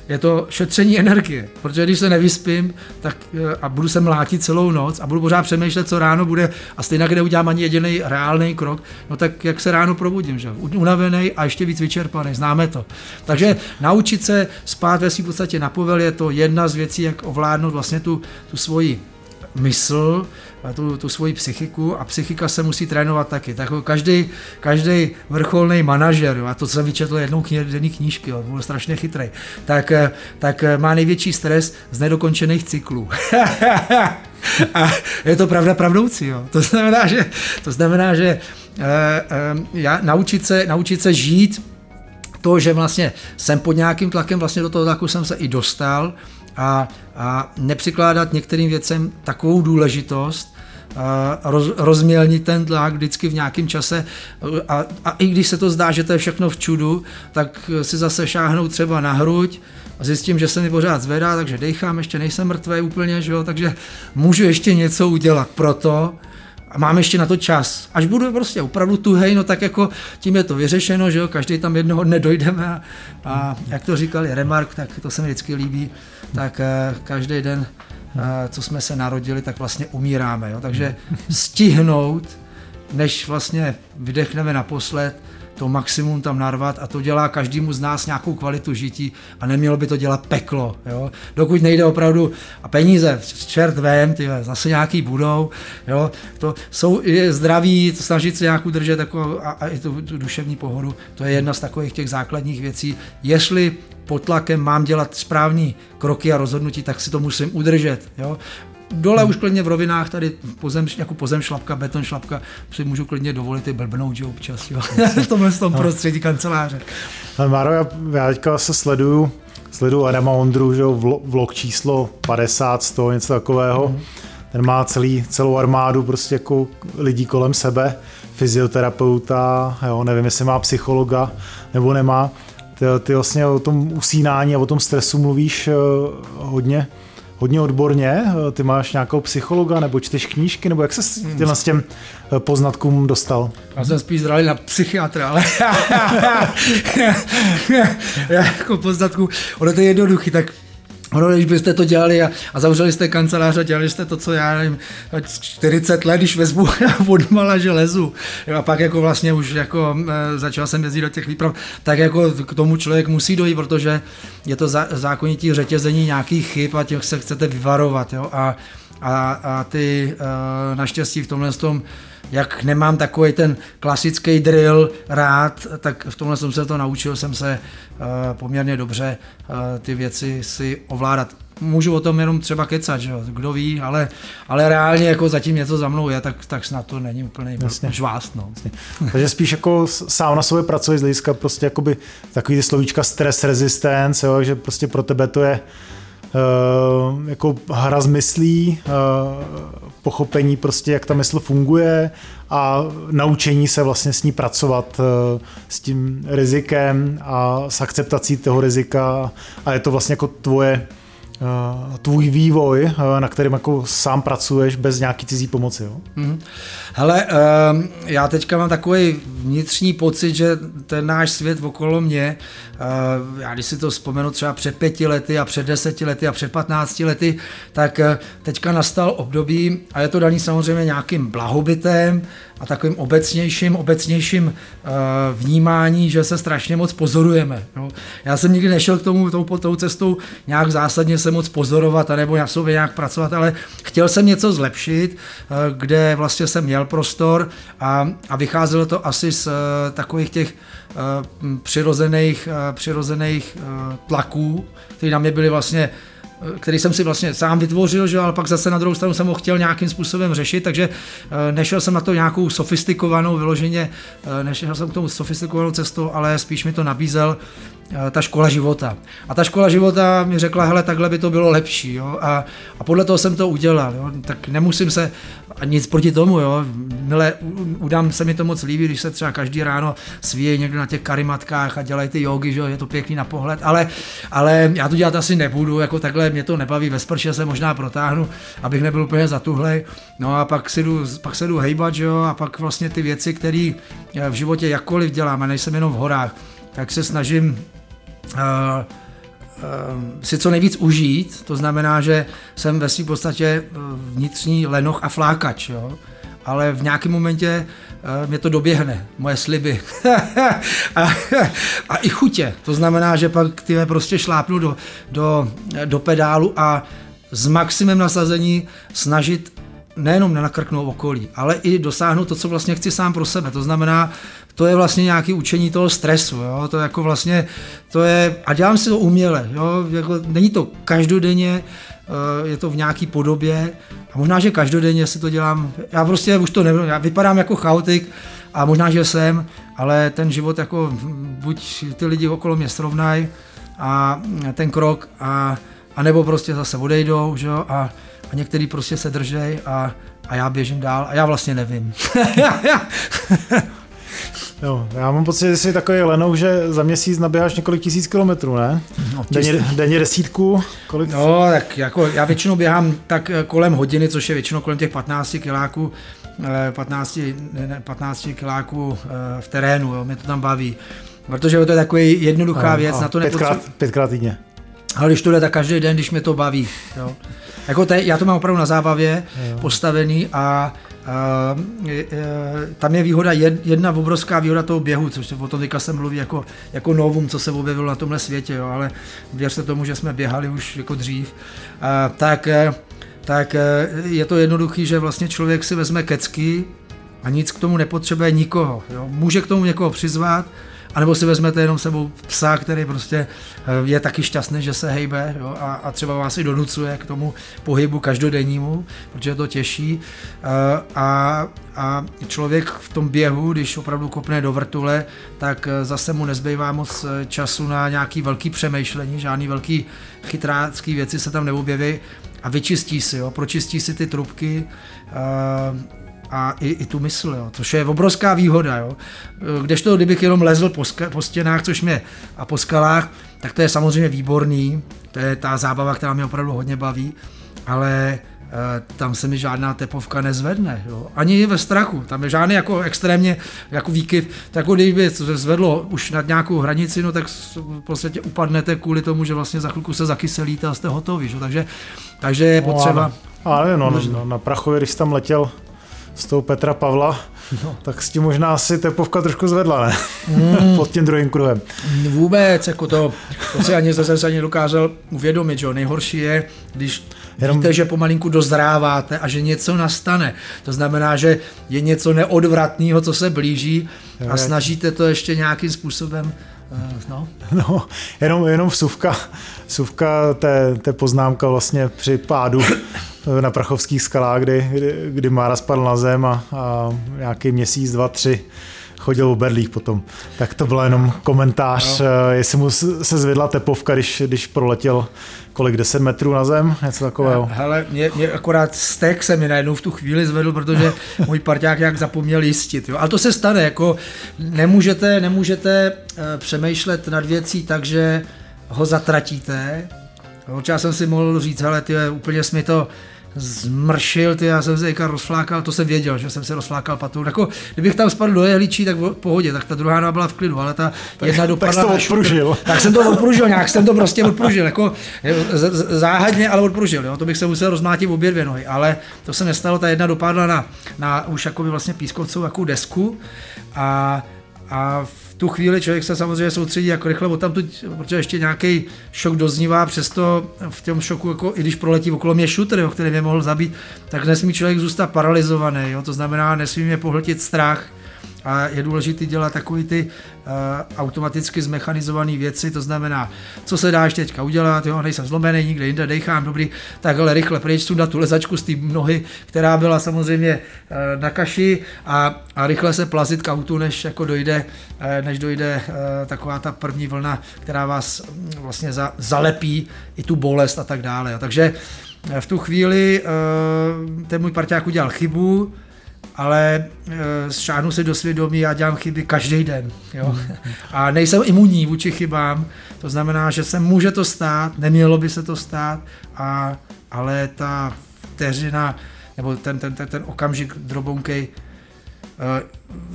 je to šetření energie, protože když se nevyspím tak, eh, a budu se mlátit celou noc a budu pořád přemýšlet, co ráno bude a stejně neudělám ani jediný reálný krok, no tak jak se ráno probudím, že? unavený a ještě víc vyčerpaný, známe to. Takže naučit se spát ve svým podstatě na povel je to jedna z věcí, jak ovládnout vlastně tu, tu svoji mysl, tu, tu svoji psychiku a psychika se musí trénovat taky. Tak každý, každý vrcholný manažer, a to jsem vyčetl jednou kni, knížky, jo, byl strašně chytrý, tak, tak má největší stres z nedokončených cyklů. a je to pravda pravdoucí. Jo. To znamená, že, to znamená, že e, e, já, naučit, se, naučit se žít to, že vlastně jsem pod nějakým tlakem, vlastně do toho tlaku jsem se i dostal, a, a nepřikládat některým věcem takovou důležitost, roz, rozmělnit ten tlak vždycky v nějakém čase. A, a i když se to zdá, že to je všechno v čudu, tak si zase šáhnout třeba na hruď a zjistím, že se mi pořád zvedá, takže dechám, ještě nejsem mrtvý úplně, že jo, takže můžu ještě něco udělat pro to, a mám ještě na to čas. Až budu prostě opravdu tuhej, no tak jako tím je to vyřešeno, že jo, každý tam jednoho dne dojdeme a, a jak to říkali Remark, tak to se mi vždycky líbí, tak uh, každý den, uh, co jsme se narodili, tak vlastně umíráme, jo, takže stihnout, než vlastně vydechneme naposled, to maximum tam narvat a to dělá každému z nás nějakou kvalitu žití a nemělo by to dělat peklo. Jo? Dokud nejde opravdu a peníze, čert vem, ty zase nějaký budou, jo? to jsou je zdraví, to snažit se nějak udržet jako, a, a i tu, tu duševní pohodu, to je jedna z takových těch základních věcí. Jestli pod tlakem mám dělat správní kroky a rozhodnutí, tak si to musím udržet. Jo? Dole už klidně v rovinách, tady pozem, jako pozem šlapka, beton šlapka, si můžu klidně dovolit i blbnout, že občas, jo. v tomhle tom no. prostředí kanceláře. Ale Máro, já, já teďka se sleduju, sleduju Adama Ondru, že jo, vlog číslo 50, 100, něco takového. Mm. Ten má celý, celou armádu prostě jako lidí kolem sebe, fyzioterapeuta, jo, nevím, jestli má psychologa nebo nemá. Ty, ty vlastně o tom usínání a o tom stresu mluvíš uh, hodně hodně odborně. Ty máš nějakou psychologa nebo čteš knížky, nebo jak se s těm, s těm eh, poznatkům dostal? Já jsem spíš zralý na psychiatra, ale já jako poznatku, ono to je jednoduchý, tak Ono, když byste to dělali a, a zavřeli jste kancelář a dělali jste to, co já nevím, 40 let, když vezmu od mala železu. A pak jako vlastně už jako e, začal jsem jezdit do těch výprav, tak jako k tomu člověk musí dojít, protože je to za, zákonitý řetězení nějakých chyb a těch se chcete vyvarovat. Jo? A, a, a ty e, naštěstí v tomhle tom jak nemám takový ten klasický drill rád, tak v tomhle jsem se to naučil, jsem se uh, poměrně dobře uh, ty věci si ovládat. Můžu o tom jenom třeba kecat, že jo? kdo ví, ale, ale reálně jako zatím něco za mnou je, tak, tak snad to není úplný žvást. No. Takže spíš jako sám na sobě pracuješ z hlediska prostě jakoby takový ty slovíčka stress resistance, jo? že prostě pro tebe to je jako hra z myslí, pochopení prostě, jak ta mysl funguje a naučení se vlastně s ní pracovat s tím rizikem a s akceptací toho rizika. A je to vlastně jako tvoje Eh, tvůj vývoj, eh, na kterém jako sám pracuješ bez nějaký cizí pomoci. Jo? Hmm. Hele, ehm, já teďka mám takový vnitřní pocit, že ten náš svět okolo mě, eh, já když si to vzpomenu třeba před pěti lety a před deseti lety a před patnácti lety, tak teďka nastal období, a je to daný samozřejmě nějakým blahobytem, a takovým obecnějším, obecnějším uh, vnímání, že se strašně moc pozorujeme. Jo. Já jsem nikdy nešel k tomu tou, tou cestou nějak zásadně se moc pozorovat, anebo na sobě nějak pracovat, ale chtěl jsem něco zlepšit, uh, kde vlastně jsem měl prostor a, a vycházelo to asi z uh, takových těch přirozených, přirozených tlaků, které na mě byly vlastně který jsem si vlastně sám vytvořil, že, ale pak zase na druhou stranu jsem ho chtěl nějakým způsobem řešit, takže eh, nešel jsem na to nějakou sofistikovanou vyloženě, eh, nešel jsem k tomu sofistikovanou cestou, ale spíš mi to nabízel Eh, ta škola života. A ta škola života mi řekla, hele, takhle by to bylo lepší. Jo? A, a podle toho jsem to udělal. Jo? Tak nemusím se, a nic proti tomu, jo? Mile, udám se mi to moc líbí, když se třeba každý ráno svíje někdo na těch karimatkách a dělají ty jogy, že je to pěkný na pohled, ale, ale já to dělat asi nebudu, jako takhle mě to nebaví, ve sprše se možná protáhnu, abych nebyl úplně zatuhlej. No a pak si jdu, pak se jdu hejbat, že jo? a pak vlastně ty věci, které v životě jakkoliv dělám, a nejsem jenom v horách, tak se snažím uh, si co nejvíc užít, to znamená, že jsem ve své podstatě eh, vnitřní lenoch a flákač, jo? ale v nějakém momentě uh, mě to doběhne, moje sliby a, a i chutě, to znamená, že pak ty prostě šlápnu do, do, do pedálu a s maximem nasazení snažit nejenom nenakrknout okolí, ale i dosáhnout to, co vlastně chci sám pro sebe. To znamená to je vlastně nějaké učení toho stresu, jo? to jako vlastně, to je, a dělám si to uměle, jo? Jako, není to každodenně, eh, je to v nějaký podobě a možná, že každodenně si to dělám, já prostě už to nevím, já vypadám jako chaotik a možná, že jsem, ale ten život jako buď ty lidi okolo mě srovnají a ten krok a, a nebo prostě zase odejdou, že jo, a, a některý prostě se držej a, a já běžím dál a já vlastně nevím. Jo, já mám pocit, že jsi takový lenou, že za měsíc naběháš několik tisíc kilometrů, ne? No, denně, denně desítku? Kolik? No, tak jako já většinou běhám tak eh, kolem hodiny, což je většinou kolem těch 15 kiláků, 15, ne, 15 kiláků eh, v terénu, jo, mě to tam baví. Protože to je takový jednoduchá a, věc, a na to pětkrát, nepotřebuji. Pětkrát týdně. Ale když to jde, tak každý den, když mě to baví. Jo. Jako te, já to mám opravdu na zábavě jo. postavený a Uh, tam je výhoda, jedna obrovská výhoda toho běhu, což o tom teďka se mluví jako, jako novum, co se objevilo na tomhle světě, jo, ale věřte tomu, že jsme běhali už jako dřív, uh, tak, e, tak e, je to jednoduchý, že vlastně člověk si vezme kecky a nic k tomu nepotřebuje nikoho. Jo. Může k tomu někoho přizvat, anebo si vezmete jenom sebou psa, který prostě eh, je taky šťastný, že se hejbe jo, a, a třeba vás i donucuje k tomu pohybu každodennímu, protože to těší. Eh, a, a člověk v tom běhu, když opravdu kopne do vrtule, tak eh, zase mu nezbývá moc času na nějaký velký přemýšlení, žádný velký chytrácký věci se tam neobjeví a vyčistí si, jo, pročistí si ty trubky, a i, i tu mysl, jo, což je obrovská výhoda. Jo. Kdežto, kdybych jenom lezl po, ska, po stěnách což mě, a po skalách, tak to je samozřejmě výborný, to je ta zábava, která mě opravdu hodně baví, ale e, tam se mi žádná tepovka nezvedne. Jo. Ani ve strachu. Tam je žádný jako extrémně jako výkyv. Tak jako kdyby se zvedlo už nad nějakou hranici, no tak v podstatě upadnete kvůli tomu, že vlastně za chvilku se zakyselíte a jste hotoví. Že? Takže, takže je no, potřeba... No, ale no, no, na Prachově, když tam letěl z toho Petra Pavla, no. tak s tím možná asi tepovka trošku zvedla, ne? Mm. Pod tím druhým kruhem. Vůbec, jako to, to si ani zase ani dokázal uvědomit, že jo? nejhorší je, když Jenom... víte, že pomalinku dozráváte a že něco nastane. To znamená, že je něco neodvratného, co se blíží a snažíte to ještě nějakým způsobem eh, No. no, jenom, jenom vsuvka, vsuvka té, té poznámka vlastně při pádu na Prachovských skalách, kdy, kdy, kdy Mára spadl na zem a, a nějaký měsíc, dva, tři chodil o berlích potom. Tak to byl jenom komentář, no. jestli mu se zvedla tepovka, když, když proletěl kolik, 10 metrů na zem, něco takového. Hele, mě, mě akorát stek se mi najednou v tu chvíli zvedl, protože můj parťák jak zapomněl jistit. Jo. Ale to se stane, jako nemůžete, nemůžete uh, přemýšlet nad věcí tak, že ho zatratíte. Já jsem si mohl říct, hele, ty, úplně jsi mi to zmršil, ty, já jsem se rozflákal, to jsem věděl, že jsem se rozflákal patou. Jako, kdybych tam spadl do jehličí, tak v pohodě, tak ta druhá noha byla v klidu, ale ta tak, jedna dopadla tak to odpružil. Tak jsem to odpružil, nějak jsem to prostě odpružil, jako záhadně, ale odpružil, jo, to bych se musel rozmátit obě dvě nohy, ale to se nestalo, ta jedna dopadla na, na už jako vlastně pískovcovou jako desku a, a v tu chvíli člověk se samozřejmě soustředí jako rychle tam, protože ještě nějaký šok doznívá, přesto v tom šoku, jako, i když proletí okolo mě šutr, jo, který mě mohl zabít, tak nesmí člověk zůstat paralizovaný, jo, to znamená, nesmí mě pohltit strach, a je důležité dělat takové ty uh, automaticky zmechanizované věci, to znamená, co se dá ještě teďka udělat, jo, nejsem zlomený, nikde jinde dechám, dobrý, takhle rychle pryč na tu lezačku z té nohy, která byla samozřejmě uh, na kaši a, a rychle se plazit k autu, než jako dojde, uh, než dojde uh, taková ta první vlna, která vás um, vlastně za, zalepí i tu bolest a tak dále. Jo. Takže v tu chvíli ten můj parťák udělal chybu, ale e, šáhnu se do svědomí a dělám chyby každý den. Jo? A nejsem imunní vůči chybám, to znamená, že se může to stát, nemělo by se to stát, a, ale ta vteřina, nebo ten, ten, ten, ten okamžik drobounkej, e,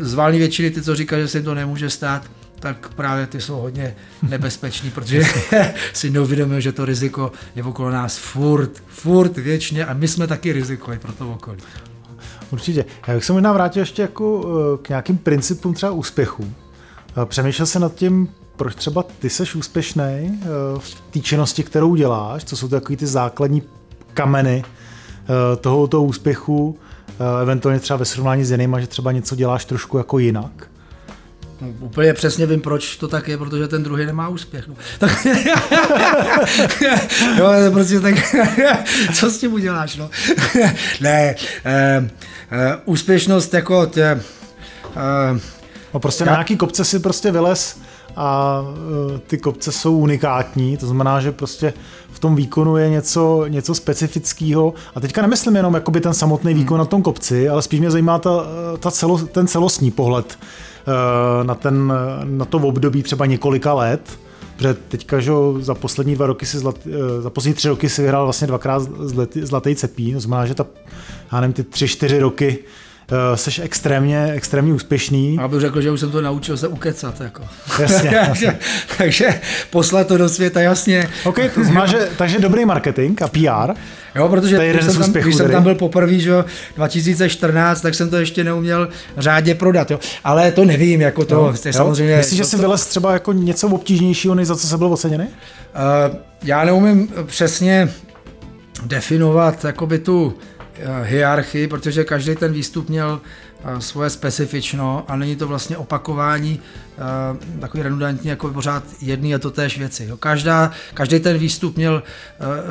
z válné většiny ty, co říkají, že se jim to nemůže stát, tak právě ty jsou hodně nebezpeční, protože si neuvědomují, že to riziko je okolo nás furt, furt věčně a my jsme taky riziko pro to okolí. Určitě. Já bych se možná vrátil ještě jako eh, k nějakým principům třeba úspěchu. Eh, přemýšlel se nad tím, proč třeba ty seš úspěšný eh, v té činnosti, kterou děláš, co jsou takový ty základní kameny toho, toho úspěchu, eventuálně třeba ve srovnání s jinýma, že třeba něco děláš trošku jako jinak. No, úplně přesně vím, proč to tak je, protože ten druhý nemá úspěch. No. Tak, jo, prostě tak, co s tím uděláš, no? ne, eh, eh, úspěšnost jako tě, eh, No prostě já... na nějaký kopce si prostě vylez a uh, ty kopce jsou unikátní, to znamená, že prostě v tom výkonu je něco, něco specifického. A teďka nemyslím jenom jakoby ten samotný výkon hmm. na tom kopci, ale spíš mě zajímá ta, ta celo, ten celostní pohled Eh, na, ten, na to období třeba několika let, protože teďka, že za poslední dva roky si zlat, eh, za poslední tři roky si vyhrál vlastně dvakrát zlatý cepí, to znamená, že ta, já nevím, ty tři, čtyři roky uh, seš extrémně, extrémně úspěšný. Já bych řekl, že už jsem to naučil se ukecat. Jako. Jasně. takže, takže poslat to do světa, jasně. OK, to znamená, že, takže dobrý marketing a PR. Jo, protože to když, jsem tam, když jsem tam byl poprvé, že 2014, tak jsem to ještě neuměl řádně prodat, jo. Ale to nevím, jako to, jo, je samozřejmě... Myslíš, že jsi vylez třeba jako něco obtížnějšího, než za co se byl oceněný? Uh, já neumím přesně definovat jakoby tu Eh, hierarchii, protože každý ten výstup měl eh, svoje specifično a není to vlastně opakování uh, takový redundantní jako pořád jedný a to též věci. Jo. Každá, každý ten výstup měl,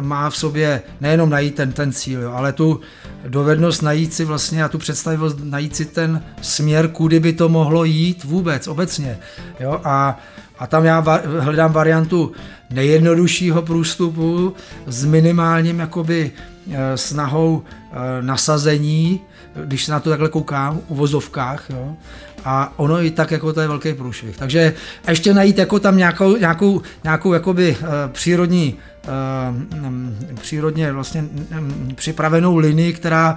má v sobě nejenom najít ten, ten cíl, jo, ale tu dovednost najít si vlastně a tu představivost najít si ten směr, kudy by to mohlo jít vůbec, obecně. Jo. A, a tam já va- hledám variantu nejjednoduššího průstupu s minimálním jakoby Eh, snahou eh, nasazení, když se na to takhle koukám, v vozovkách, jo, a ono i tak jako to je velký průšvih. Takže ještě najít jako tam nějakou, nějakou, nějakou jakoby uh, přírodní um, přírodně vlastně um, připravenou linii, která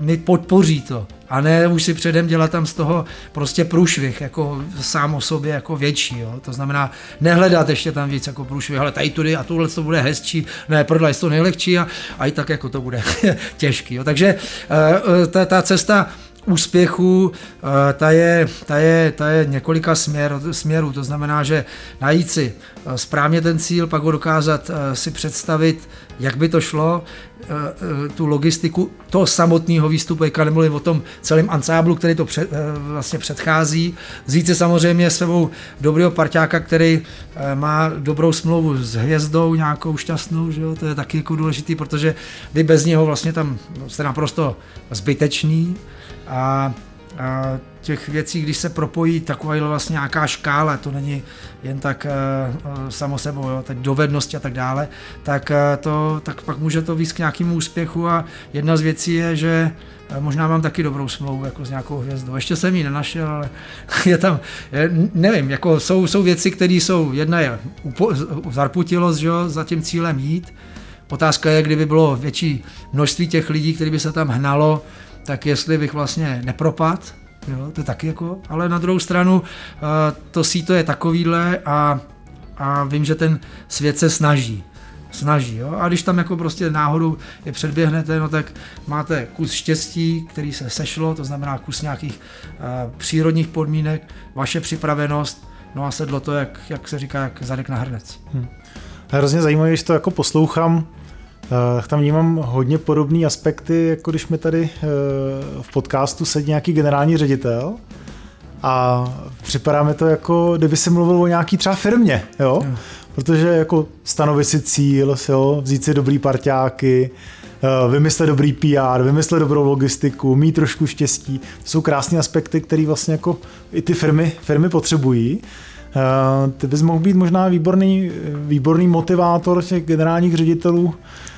mi podpoří to. A ne už si předem dělat tam z toho prostě průšvih, jako sám o sobě jako větší. Jo. To znamená nehledat ještě tam víc jako průšvih, ale tady tudy a tohle to bude hezčí, ne, prodaj to nejlehčí a, a i tak jako to bude těžký. Jo. Takže uh, ta, ta cesta úspěchu, eh, ta je, ta je, ta je několika směr, směrů, to znamená, že najít si eh, správně ten cíl, pak ho dokázat eh, si představit, jak by to šlo, tu logistiku toho samotného výstupu, jak nemluvím o tom celém ansáblu, který to před, vlastně předchází. Vzít si samozřejmě svou dobrého parťáka, který má dobrou smlouvu s hvězdou, nějakou šťastnou, že jo? to je taky jako důležitý, protože vy bez něho vlastně tam jste naprosto zbytečný a těch věcí, když se propojí taková vlastně nějaká škála, to není jen tak uh, samo sebou, jo, tak dovednosti a tak dále, tak, uh, to, tak pak může to víc k nějakému úspěchu a jedna z věcí je, že Možná mám taky dobrou smlouvu jako s nějakou hvězdou. Ještě jsem ji nenašel, ale je tam, je, nevím, jako jsou, jsou věci, které jsou, jedna je zarputilost, že jo, za tím cílem jít. Otázka je, kdyby bylo větší množství těch lidí, který by se tam hnalo, tak jestli bych vlastně nepropad, jo, to je taky jako, ale na druhou stranu to síto je takovýhle a, a vím, že ten svět se snaží snaží. Jo? A když tam jako prostě náhodou je předběhnete, no tak máte kus štěstí, který se sešlo, to znamená kus nějakých uh, přírodních podmínek, vaše připravenost, no a sedlo to, jak, jak se říká, jak zadek na hrnec. Hmm. Hrozně zajímavé, když to jako poslouchám, tam vnímám hodně podobné aspekty, jako když mi tady eh, v podcastu sedí nějaký generální ředitel a připadá mi to jako, kdyby se mluvil o nějaký třeba firmě, jo? Protože jako stanovit si cíl, jo? vzít si dobrý parťáky, eh, vymyslet dobrý PR, vymyslet dobrou logistiku, mít trošku štěstí. To jsou krásné aspekty, které vlastně jako i ty firmy, firmy potřebují. Eh, ty bys mohl být možná výborný, výborný motivátor těch generálních ředitelů, Eh,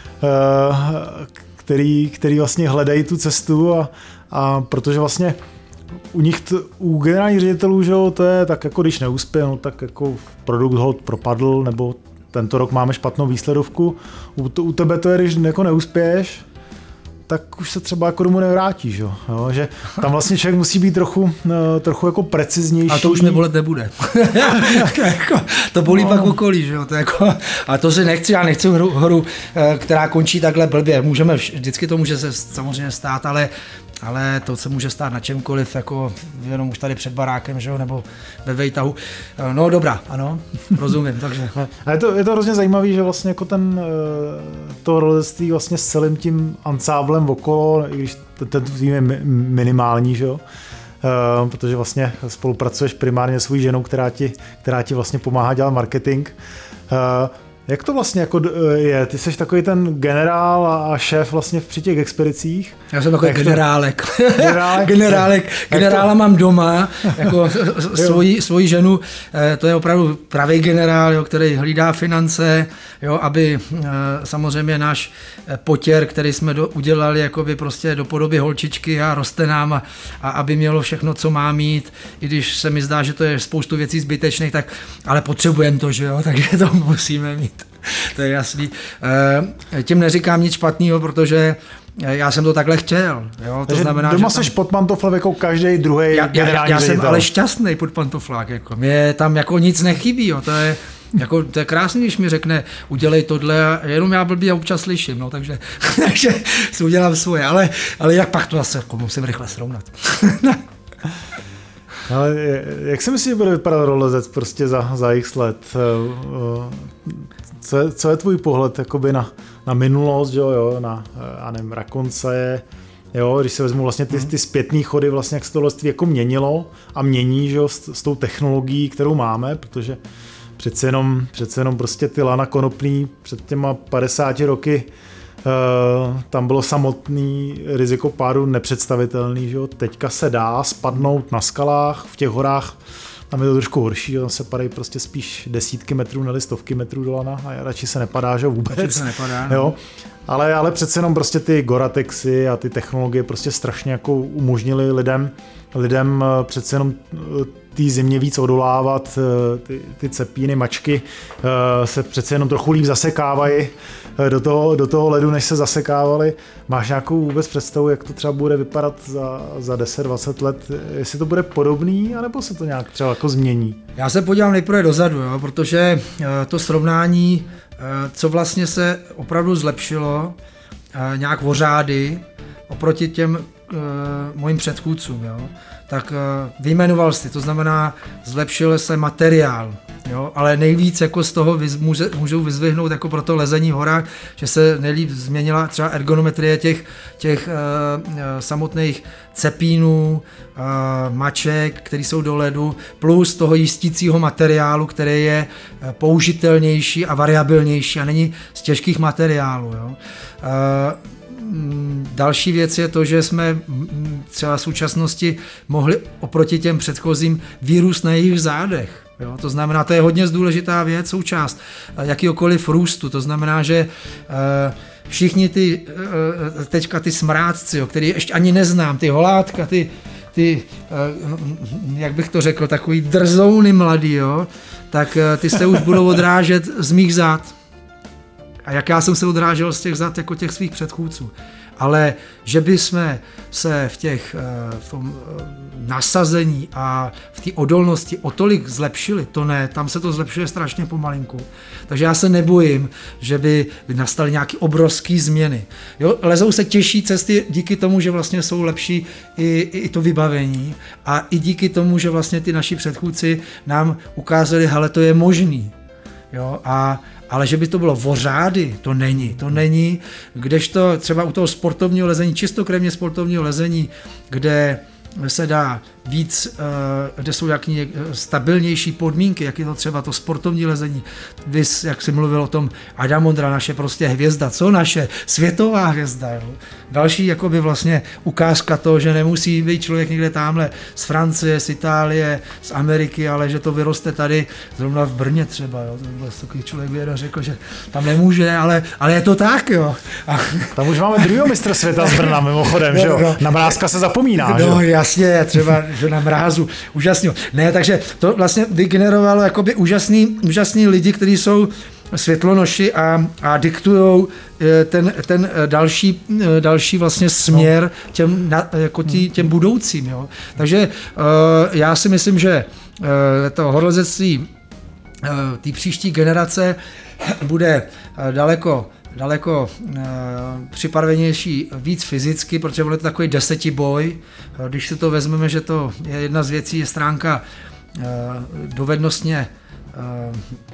který, který vlastně hledají tu cestu a, a protože vlastně u nich, t, u generálních ředitelů, že jo, to je tak jako když neuspěl, no, tak jako produkt ho propadl, nebo tento rok máme špatnou výsledovku. U, u tebe to je, když jako neuspěješ, tak už se třeba jako domů nevrátí, že? Jo, že tam vlastně člověk musí být trochu, eh, trochu jako preciznější. A to už bolet nebude. Jako, to bolí no. pak okolí, že jo? To jako, a to si nechci, já nechci hru, hru, eh, která končí takhle blbě. Můžeme, vždycky to může se samozřejmě stát, ale ale to se může stát na čemkoliv, jako jenom už tady před barákem, že jo, nebo ve vejtahu. No dobrá, ano, rozumím, takže. A je to, je to hrozně zajímavé, že vlastně jako ten, eh, to rodectví vlastně s celým tím ansáblem okolo, i když ten tým je minimální, že jo, Uh, protože vlastně spolupracuješ primárně s svojí ženou, která ti, která ti vlastně pomáhá dělat marketing. Uh, jak to vlastně jako eh, je? Ty jsi takový ten generál a šéf vlastně při těch expedicích. Já jsem takový generálek. Generálek? generálek. Generála to... mám doma, jako svoji, svoji ženu, eh, to je opravdu pravý generál, jo, který hlídá finance, jo, aby eh, samozřejmě náš potěr, který jsme do, udělali jakoby prostě do podoby holčičky a roste nám a, a aby mělo všechno, co má mít, i když se mi zdá, že to je spoustu věcí zbytečných, tak ale potřebujeme to, že jo, takže to musíme mít. to je jasný. Eh, tím neříkám nic špatného, protože já jsem to takhle chtěl. Jo? To Takže znamená, doma že tam... pod pantoflem jako každý druhý Já, já, já, já jsem ale šťastný pod pantoflák. Jako. Mě tam jako nic nechybí. Jo? To je, jako, to je krásný, když mi řekne, udělej tohle, a jenom já blbý a občas slyším, no, takže, takže si udělám svoje, ale, ale jak pak to zase jako musím rychle srovnat. Ale jak si myslíš, že bude vypadat rolezec prostě za, za x let? Co je, co je tvůj pohled jakoby na, na minulost, jo, jo, na já nevím, Rakonce, jo, když se vezmu vlastně ty, mhm. ty zpětné chody, vlastně jak se to lesství jako měnilo a mění, že jo, s, s tou technologií, kterou máme, protože přece jenom, přece jenom prostě ty lana konopný před těma 50 roky Uh, tam bylo samotný riziko pádu nepředstavitelný, že jo? teďka se dá spadnout na skalách, v těch horách tam je to trošku horší, tam se padají prostě spíš desítky metrů, nebo stovky metrů dolana a radši se nepadá, že vůbec. Radši se nepadá, no. jo. Ale, ale přece jenom prostě ty Goratexy a ty technologie prostě strašně jako umožnili lidem, lidem eh, přece jenom eh, té zimě víc odolávat, eh, ty, ty cepíny, mačky se přece jenom trochu líp zasekávají do toho, do toho ledu, než se zasekávaly. Máš nějakou vůbec představu, jak to třeba bude vypadat za, za 10-20 let? Jestli to bude podobný, anebo se to nějak třeba jako změní? Já se podívám nejprve dozadu, jo, protože to srovnání, co vlastně se opravdu zlepšilo, nějak vořády oproti těm mojim předchůdcům. Jo tak eh, vyjmenoval si, to znamená, zlepšil se materiál, jo, ale nejvíc jako z toho vyz, může, můžou vyzvihnout jako pro to lezení horách, že se nejlíp změnila třeba ergonometrie těch, těch uh, samotných cepínů, uh, maček, které jsou do ledu, plus toho jistícího materiálu, který je použitelnější a variabilnější a není z těžkých materiálů. Jo. Uh, mm, další věc je to, že jsme mm, třeba v současnosti mohli oproti těm předchozím vírus na jejich zádech. Jo, to znamená, to je hodně důležitá věc, součást jakýkoliv růstu. To znamená, že všichni ty, teďka ty smrádci, jo, který ještě ani neznám, ty holátka, ty, ty, jak bych to řekl, takový drzouny mladý, jo, tak ty se už budou odrážet z mých zad. A jak já jsem se odrážel z těch zad jako těch svých předchůdců. Ale že by jsme se v těch eh, v tom eh, nasazení a v té odolnosti o tolik zlepšili, to ne, tam se to zlepšuje strašně pomalinku. Takže já se nebojím, že by nastaly nějaké obrovské změny. Jo, lezou se těžší cesty díky tomu, že vlastně jsou lepší i, i to vybavení a i díky tomu, že vlastně ty naši předchůdci nám ukázali, hele, to je možný. Jo, a ale že by to bylo vořády, to není. To není, kdežto třeba u toho sportovního lezení, čistokrevně sportovního lezení, kde se dá víc, eh, kde jsou jaký eh, stabilnější podmínky, jak je to třeba to sportovní lezení. Vys, jak si mluvil o tom, Adam Mondra, naše prostě hvězda, co naše světová hvězda. Jo? Další jakoby vlastně ukázka toho, že nemusí být člověk někde tamhle z Francie, z Itálie, z Ameriky, ale že to vyroste tady, zrovna v Brně třeba. Jo? To byl takový člověk by řekl, že tam nemůže, ale, ale je to tak. Jo? A... Tam už máme druhého mistra světa z Brna mimochodem, no, že jo? Na Mrázka se zapomíná. No že? jasně, třeba že na mrázu, úžasný. Ne, takže to vlastně vygenerovalo jakoby úžasný, úžasný lidi, kteří jsou světlonoši a, a diktují eh, ten, ten eh, další, eh, další vlastně směr těm, jako tí, těm budoucím. Jo. Takže já si myslím, že to horolezectví té příští generace bude daleko daleko e, připravenější víc fyzicky, protože on je to takový desetiboj. Když si to vezmeme, že to je jedna z věcí, je stránka e, dovednostně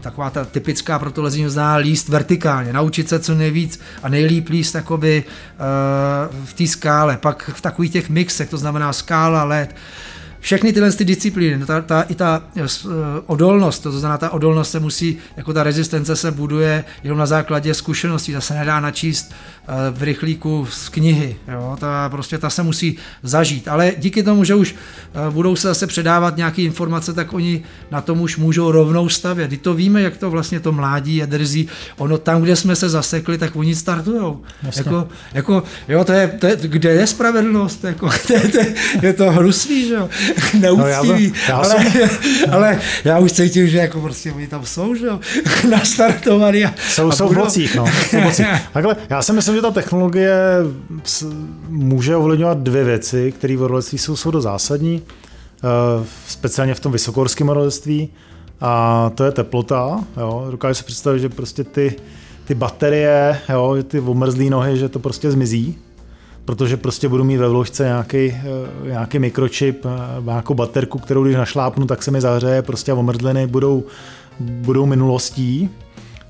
taková ta typická pro to lezení zná líst vertikálně, naučit se co nejvíc a nejlíp líst jakoby v té skále, pak v takových těch mixech, to znamená skála, led, všechny tyhle ty disciplíny, no ta, ta, i ta uh, odolnost, to znamená, ta odolnost se musí, jako ta rezistence se buduje jenom na základě zkušeností, ta se nedá načíst uh, v rychlíku z knihy, jo, ta prostě ta se musí zažít, ale díky tomu, že už budou se zase předávat nějaké informace, tak oni na tom už můžou rovnou stavět. Kdy to víme, jak to vlastně to mládí je drzí, ono tam, kde jsme se zasekli, tak oni startujou. Jako, jako, jo, to je, to je, kde je spravedlnost, jako, to je, to je, je to hrusný, že jo. neúctivý, no, já, já ale, jsem... ale já už cítím, že jako prostě oni tam jsou, že jo, nastartovaný. A, jsou, a jsou budou... v bocích, no. Takhle, já si myslím, že ta technologie může ovlivňovat dvě věci, které v horolezství jsou, jsou do zásadní, uh, speciálně v tom vysokorském horolezství, a to je teplota. Jo. Dokážu si představit, že prostě ty, ty baterie, jo, ty omrzlé nohy, že to prostě zmizí, protože prostě budu mít ve vložce nějaký, eh, nějaký mikročip, eh, nějakou baterku, kterou když našlápnu, tak se mi zahřeje, prostě a omrzliny budou, budou minulostí.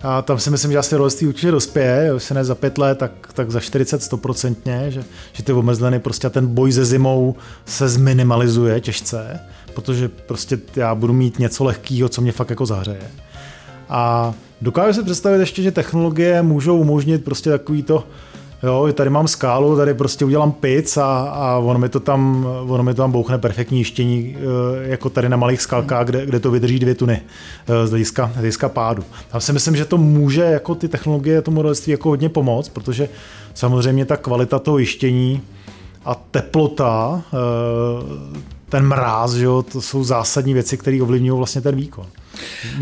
A tam si myslím, že asi rolství určitě dospěje, se ne za pět let, tak, tak za 40 stoprocentně, že, že ty omrzliny, prostě ten boj se zimou se zminimalizuje těžce, protože prostě já budu mít něco lehkého, co mě fakt jako zahřeje. A dokážu si představit ještě, že technologie můžou umožnit prostě takový to, jo, tady mám skálu, tady prostě udělám pic a, a ono, mi to tam, ono mi to tam bouchne perfektní jištění, eh, jako tady na malých skalkách, kde, kde to vydrží dvě tuny eh, z hlediska, z hlediska pádu. Tam si myslím, že to může jako ty technologie tomu modelství jako hodně pomoct, protože samozřejmě ta kvalita toho jištění a teplota, eh, ten mráz, jo, to jsou zásadní věci, které ovlivňují vlastně ten výkon.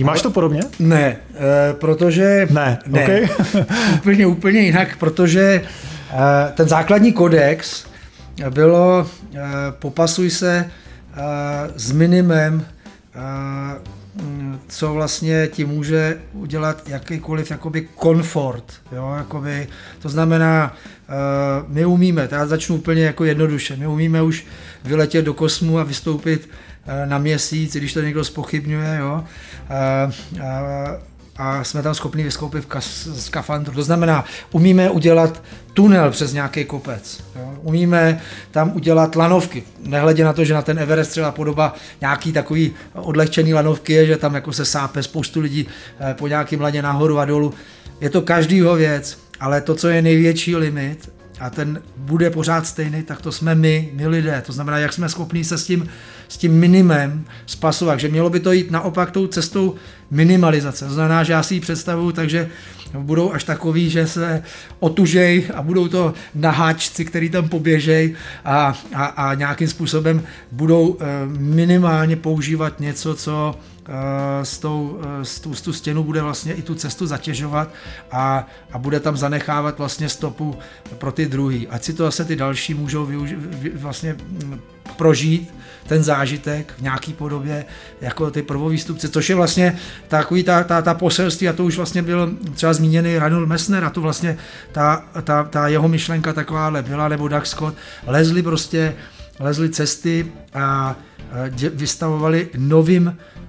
Máš to podobně? Ne, e, protože... Ne, ne. Okay. úplně, úplně jinak, protože e, ten základní kodex bylo e, popasuj se s minimem, e, co vlastně ti může udělat jakýkoliv jakoby komfort. Jo? Jakoby, to znamená, my umíme, já začnu úplně jako jednoduše, my umíme už vyletět do kosmu a vystoupit Eh, na měsíc, když to někdo spochybňuje, jo. A, a, a jsme tam schopni vyskoupit v skafandru. To znamená, umíme udělat tunel přes nějaký kopec. Jo? Umíme tam udělat lanovky. Nehledě na to, že na ten Everest třeba podoba nějaký takový odlehčený lanovky je, že tam jako se sápe spoustu lidí eh, po nějakým ladě nahoru a dolů. Je to každýho věc, ale to, co je největší limit, a ten bude pořád stejný, tak to jsme my, my lidé. To znamená, jak jsme schopni se s tím, s tím minimem spasovat. Že mělo by to jít naopak tou cestou minimalizace. To znamená, že já si ji představuju, takže budou až takový, že se otužej a budou to naháčci, který tam poběžej a, a, a nějakým způsobem budou eh, minimálně používat něco, co s tou, eh, s tu, s tu stěnu bude vlastně i tu cestu zatěžovat a, a bude tam zanechávat vlastně stopu pro ty druhý. Ať si to zase ty další můžou využi- vlastně mm, prožít ten zážitek v nějaký podobě jako ty prvovýstupce, což je vlastně takový ta, ta, ta poselství a to už vlastně byl třeba zmíněný Ranul Messner a to vlastně ta, ta, ta jeho myšlenka takováhle byla, nebo Doug Scott, lezli prostě lezli cesty a vystavovali novým Eh,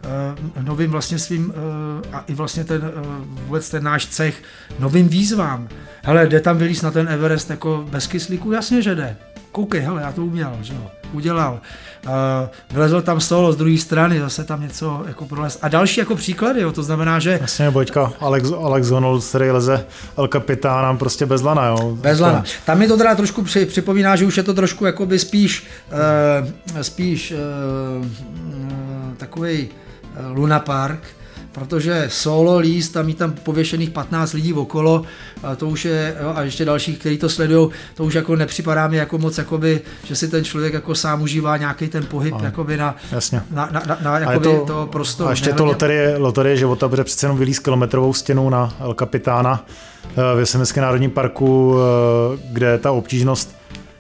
novým vlastně svým eh, a i vlastně ten eh, vůbec ten náš cech novým výzvám. Hele, jde tam vylíz na ten Everest jako bez kyslíku? Jasně, že jde. Koukej, hele, já to uměl, že jo, udělal. Uh, vylezl tam solo z druhé strany, zase tam něco jako prolez. A další jako příklady, jo, to znamená, že... Jasně, Boďka, Alex, Alex Honnold, který leze El Capitán, prostě bez lana, jo. Bez lana. Tam mi to teda trošku při, připomíná, že už je to trošku jakoby spíš, uh, spíš uh, takový Luna Park, protože solo líst, tam mít tam pověšených 15 lidí okolo, a to už je, jo, a ještě dalších, kteří to sledují, to už jako nepřipadá mi jako moc, jakoby, že si ten člověk jako sám užívá nějaký ten pohyb a, jakoby na, jasně. na, na, na, na jakoby to, to prostor. A ještě nehledě. to loterie, loterie života, protože přece jenom vylíz kilometrovou stěnou na El Capitána eh, v Jesemeckém národním parku, eh, kde ta obtížnost,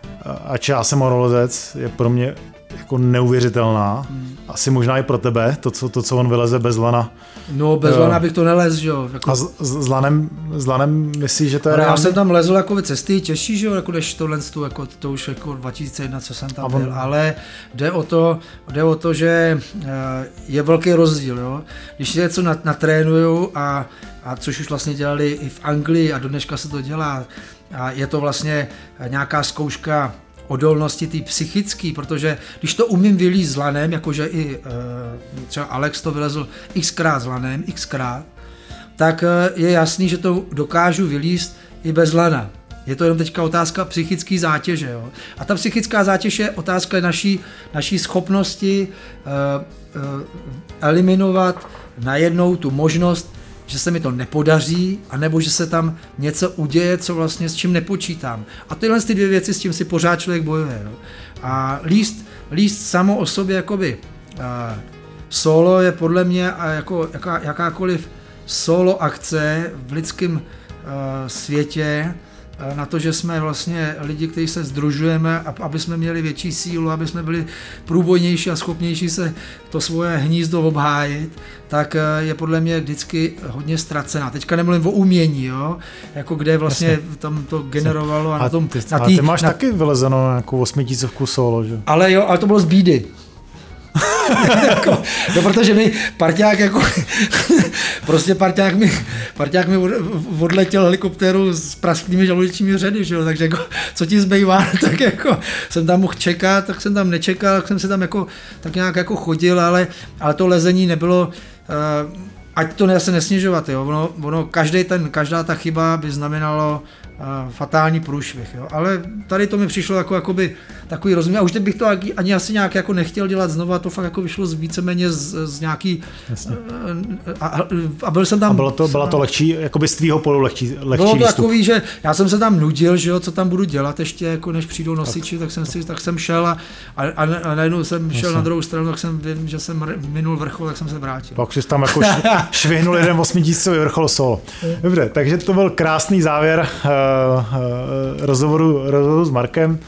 eh, ač já jsem horolezec, je pro mě jako neuvěřitelná. Hmm. Asi možná i pro tebe, to, co, to, co on vyleze bez lana. No, bez lana bych to nelez, že jo. Jako... A s, s, lanem, s lanem myslíš, že to je Já jsem tam lezl jako cesty těžší, že jo, jako než tohle, jako, to už jako 2001, co jsem tam on... byl, ale jde o to, jde o to, že eh, je velký rozdíl, jo. Když si něco natrénuju a, a což už vlastně dělali i v Anglii a do dneška se to dělá, a je to vlastně nějaká zkouška odolnosti ty psychický, protože když to umím vylízt s lanem, jakože i e, třeba Alex to vylezl xkrát s lanem, xkrát, tak e, je jasný, že to dokážu vylízt i bez lana. Je to jenom teďka otázka psychické zátěže. Jo? A ta psychická zátěž je otázka naší, naší schopnosti e, e, eliminovat najednou tu možnost že se mi to nepodaří, anebo že se tam něco uděje, co vlastně s čím nepočítám. A tyhle ty dvě věci, s tím si pořád člověk bojuje. No. A líst, líst samo o sobě, jakoby a solo je podle mě a jako jaká, jakákoliv solo akce v lidském světě, Eh, na to, že jsme vlastně lidi, kteří se združujeme, aby jsme měli větší sílu, aby jsme byli průbojnější a schopnější se to svoje hnízdo obhájit, tak eh, je podle mě vždycky hodně ztracená. Teďka nemluvím o umění, jo? jako kde vlastně Jasně. tam to generovalo a, a na tom... Ty, na tý, ty máš na, taky vylezeno jako osmitisícovku solo, že? Ale jo, ale to bylo z bídy. jako, no protože mi parťák jako, prostě parťák mi, parťák mi odletěl helikoptéru s prasknými žaludečními řady, že jo, takže jako, co ti zbývá, tak jako jsem tam mohl čekat, tak jsem tam nečekal, tak jsem se tam jako, tak nějak jako chodil, ale, ale to lezení nebylo, uh, ať to se nesnižovat, jo, ono, ono každý ten, každá ta chyba by znamenalo fatální průšvih. Jo. Ale tady to mi přišlo jako jakoby, takový rozum. A už bych to ani asi nějak jako nechtěl dělat znovu, a to fakt jako vyšlo z víceméně z, z nějaký... Jasně. A, a, byl jsem tam... A bylo to, byla to lehčí, jakoby z tvýho polu lehčí, lehčí Bylo to výstup. takový, že já jsem se tam nudil, že jo, co tam budu dělat ještě, jako než přijdou nosiči, tak, tak jsem si, tak jsem šel a, a, a najednou jsem Jasně. šel na druhou stranu, tak jsem vím, že jsem minul vrchol, tak jsem se vrátil. Pak jsi tam jako švihnul jeden osmitisícový vrchol solo. Dobře, takže to byl krásný závěr Eh, rozhovoru, rozhovoru s Markem.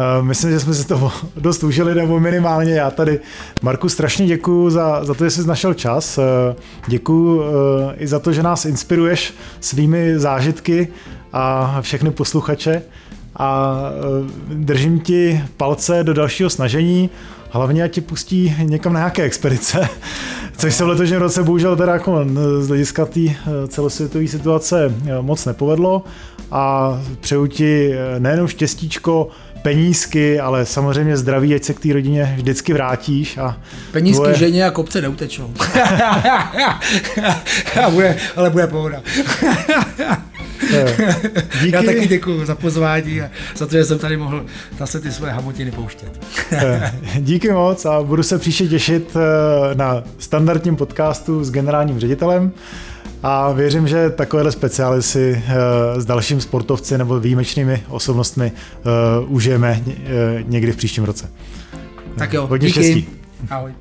Eh, myslím, že jsme si to dost užili, nebo minimálně já tady. Marku, strašně děkuji za, za to, že jsi našel čas. Eh, děkuji i za to, že nás inspiruješ svými zážitky a všechny posluchače. A držím ti palce do dalšího snažení. Hlavně ať ti pustí někam na nějaké expedice, což se v letošním roce bohužel teda jako z hlediska té celosvětové situace moc nepovedlo a přeju ti eh, nejenom štěstíčko, penízky, ale samozřejmě zdraví, ať se k té rodině vždycky vrátíš. A Penízky tvoje... ženě a kopce neutečou. a bude, ale bude pohoda. Díky. Já taky děkuji za pozvání a za to, že jsem tady mohl zase ty svoje hamotiny pouštět. Díky moc a budu se příště těšit na standardním podcastu s generálním ředitelem. A věřím, že takovéhle speciály si s dalším sportovci nebo výjimečnými osobnostmi užijeme někdy v příštím roce. Tak jo, Hodně díky. štěstí. Ahoj.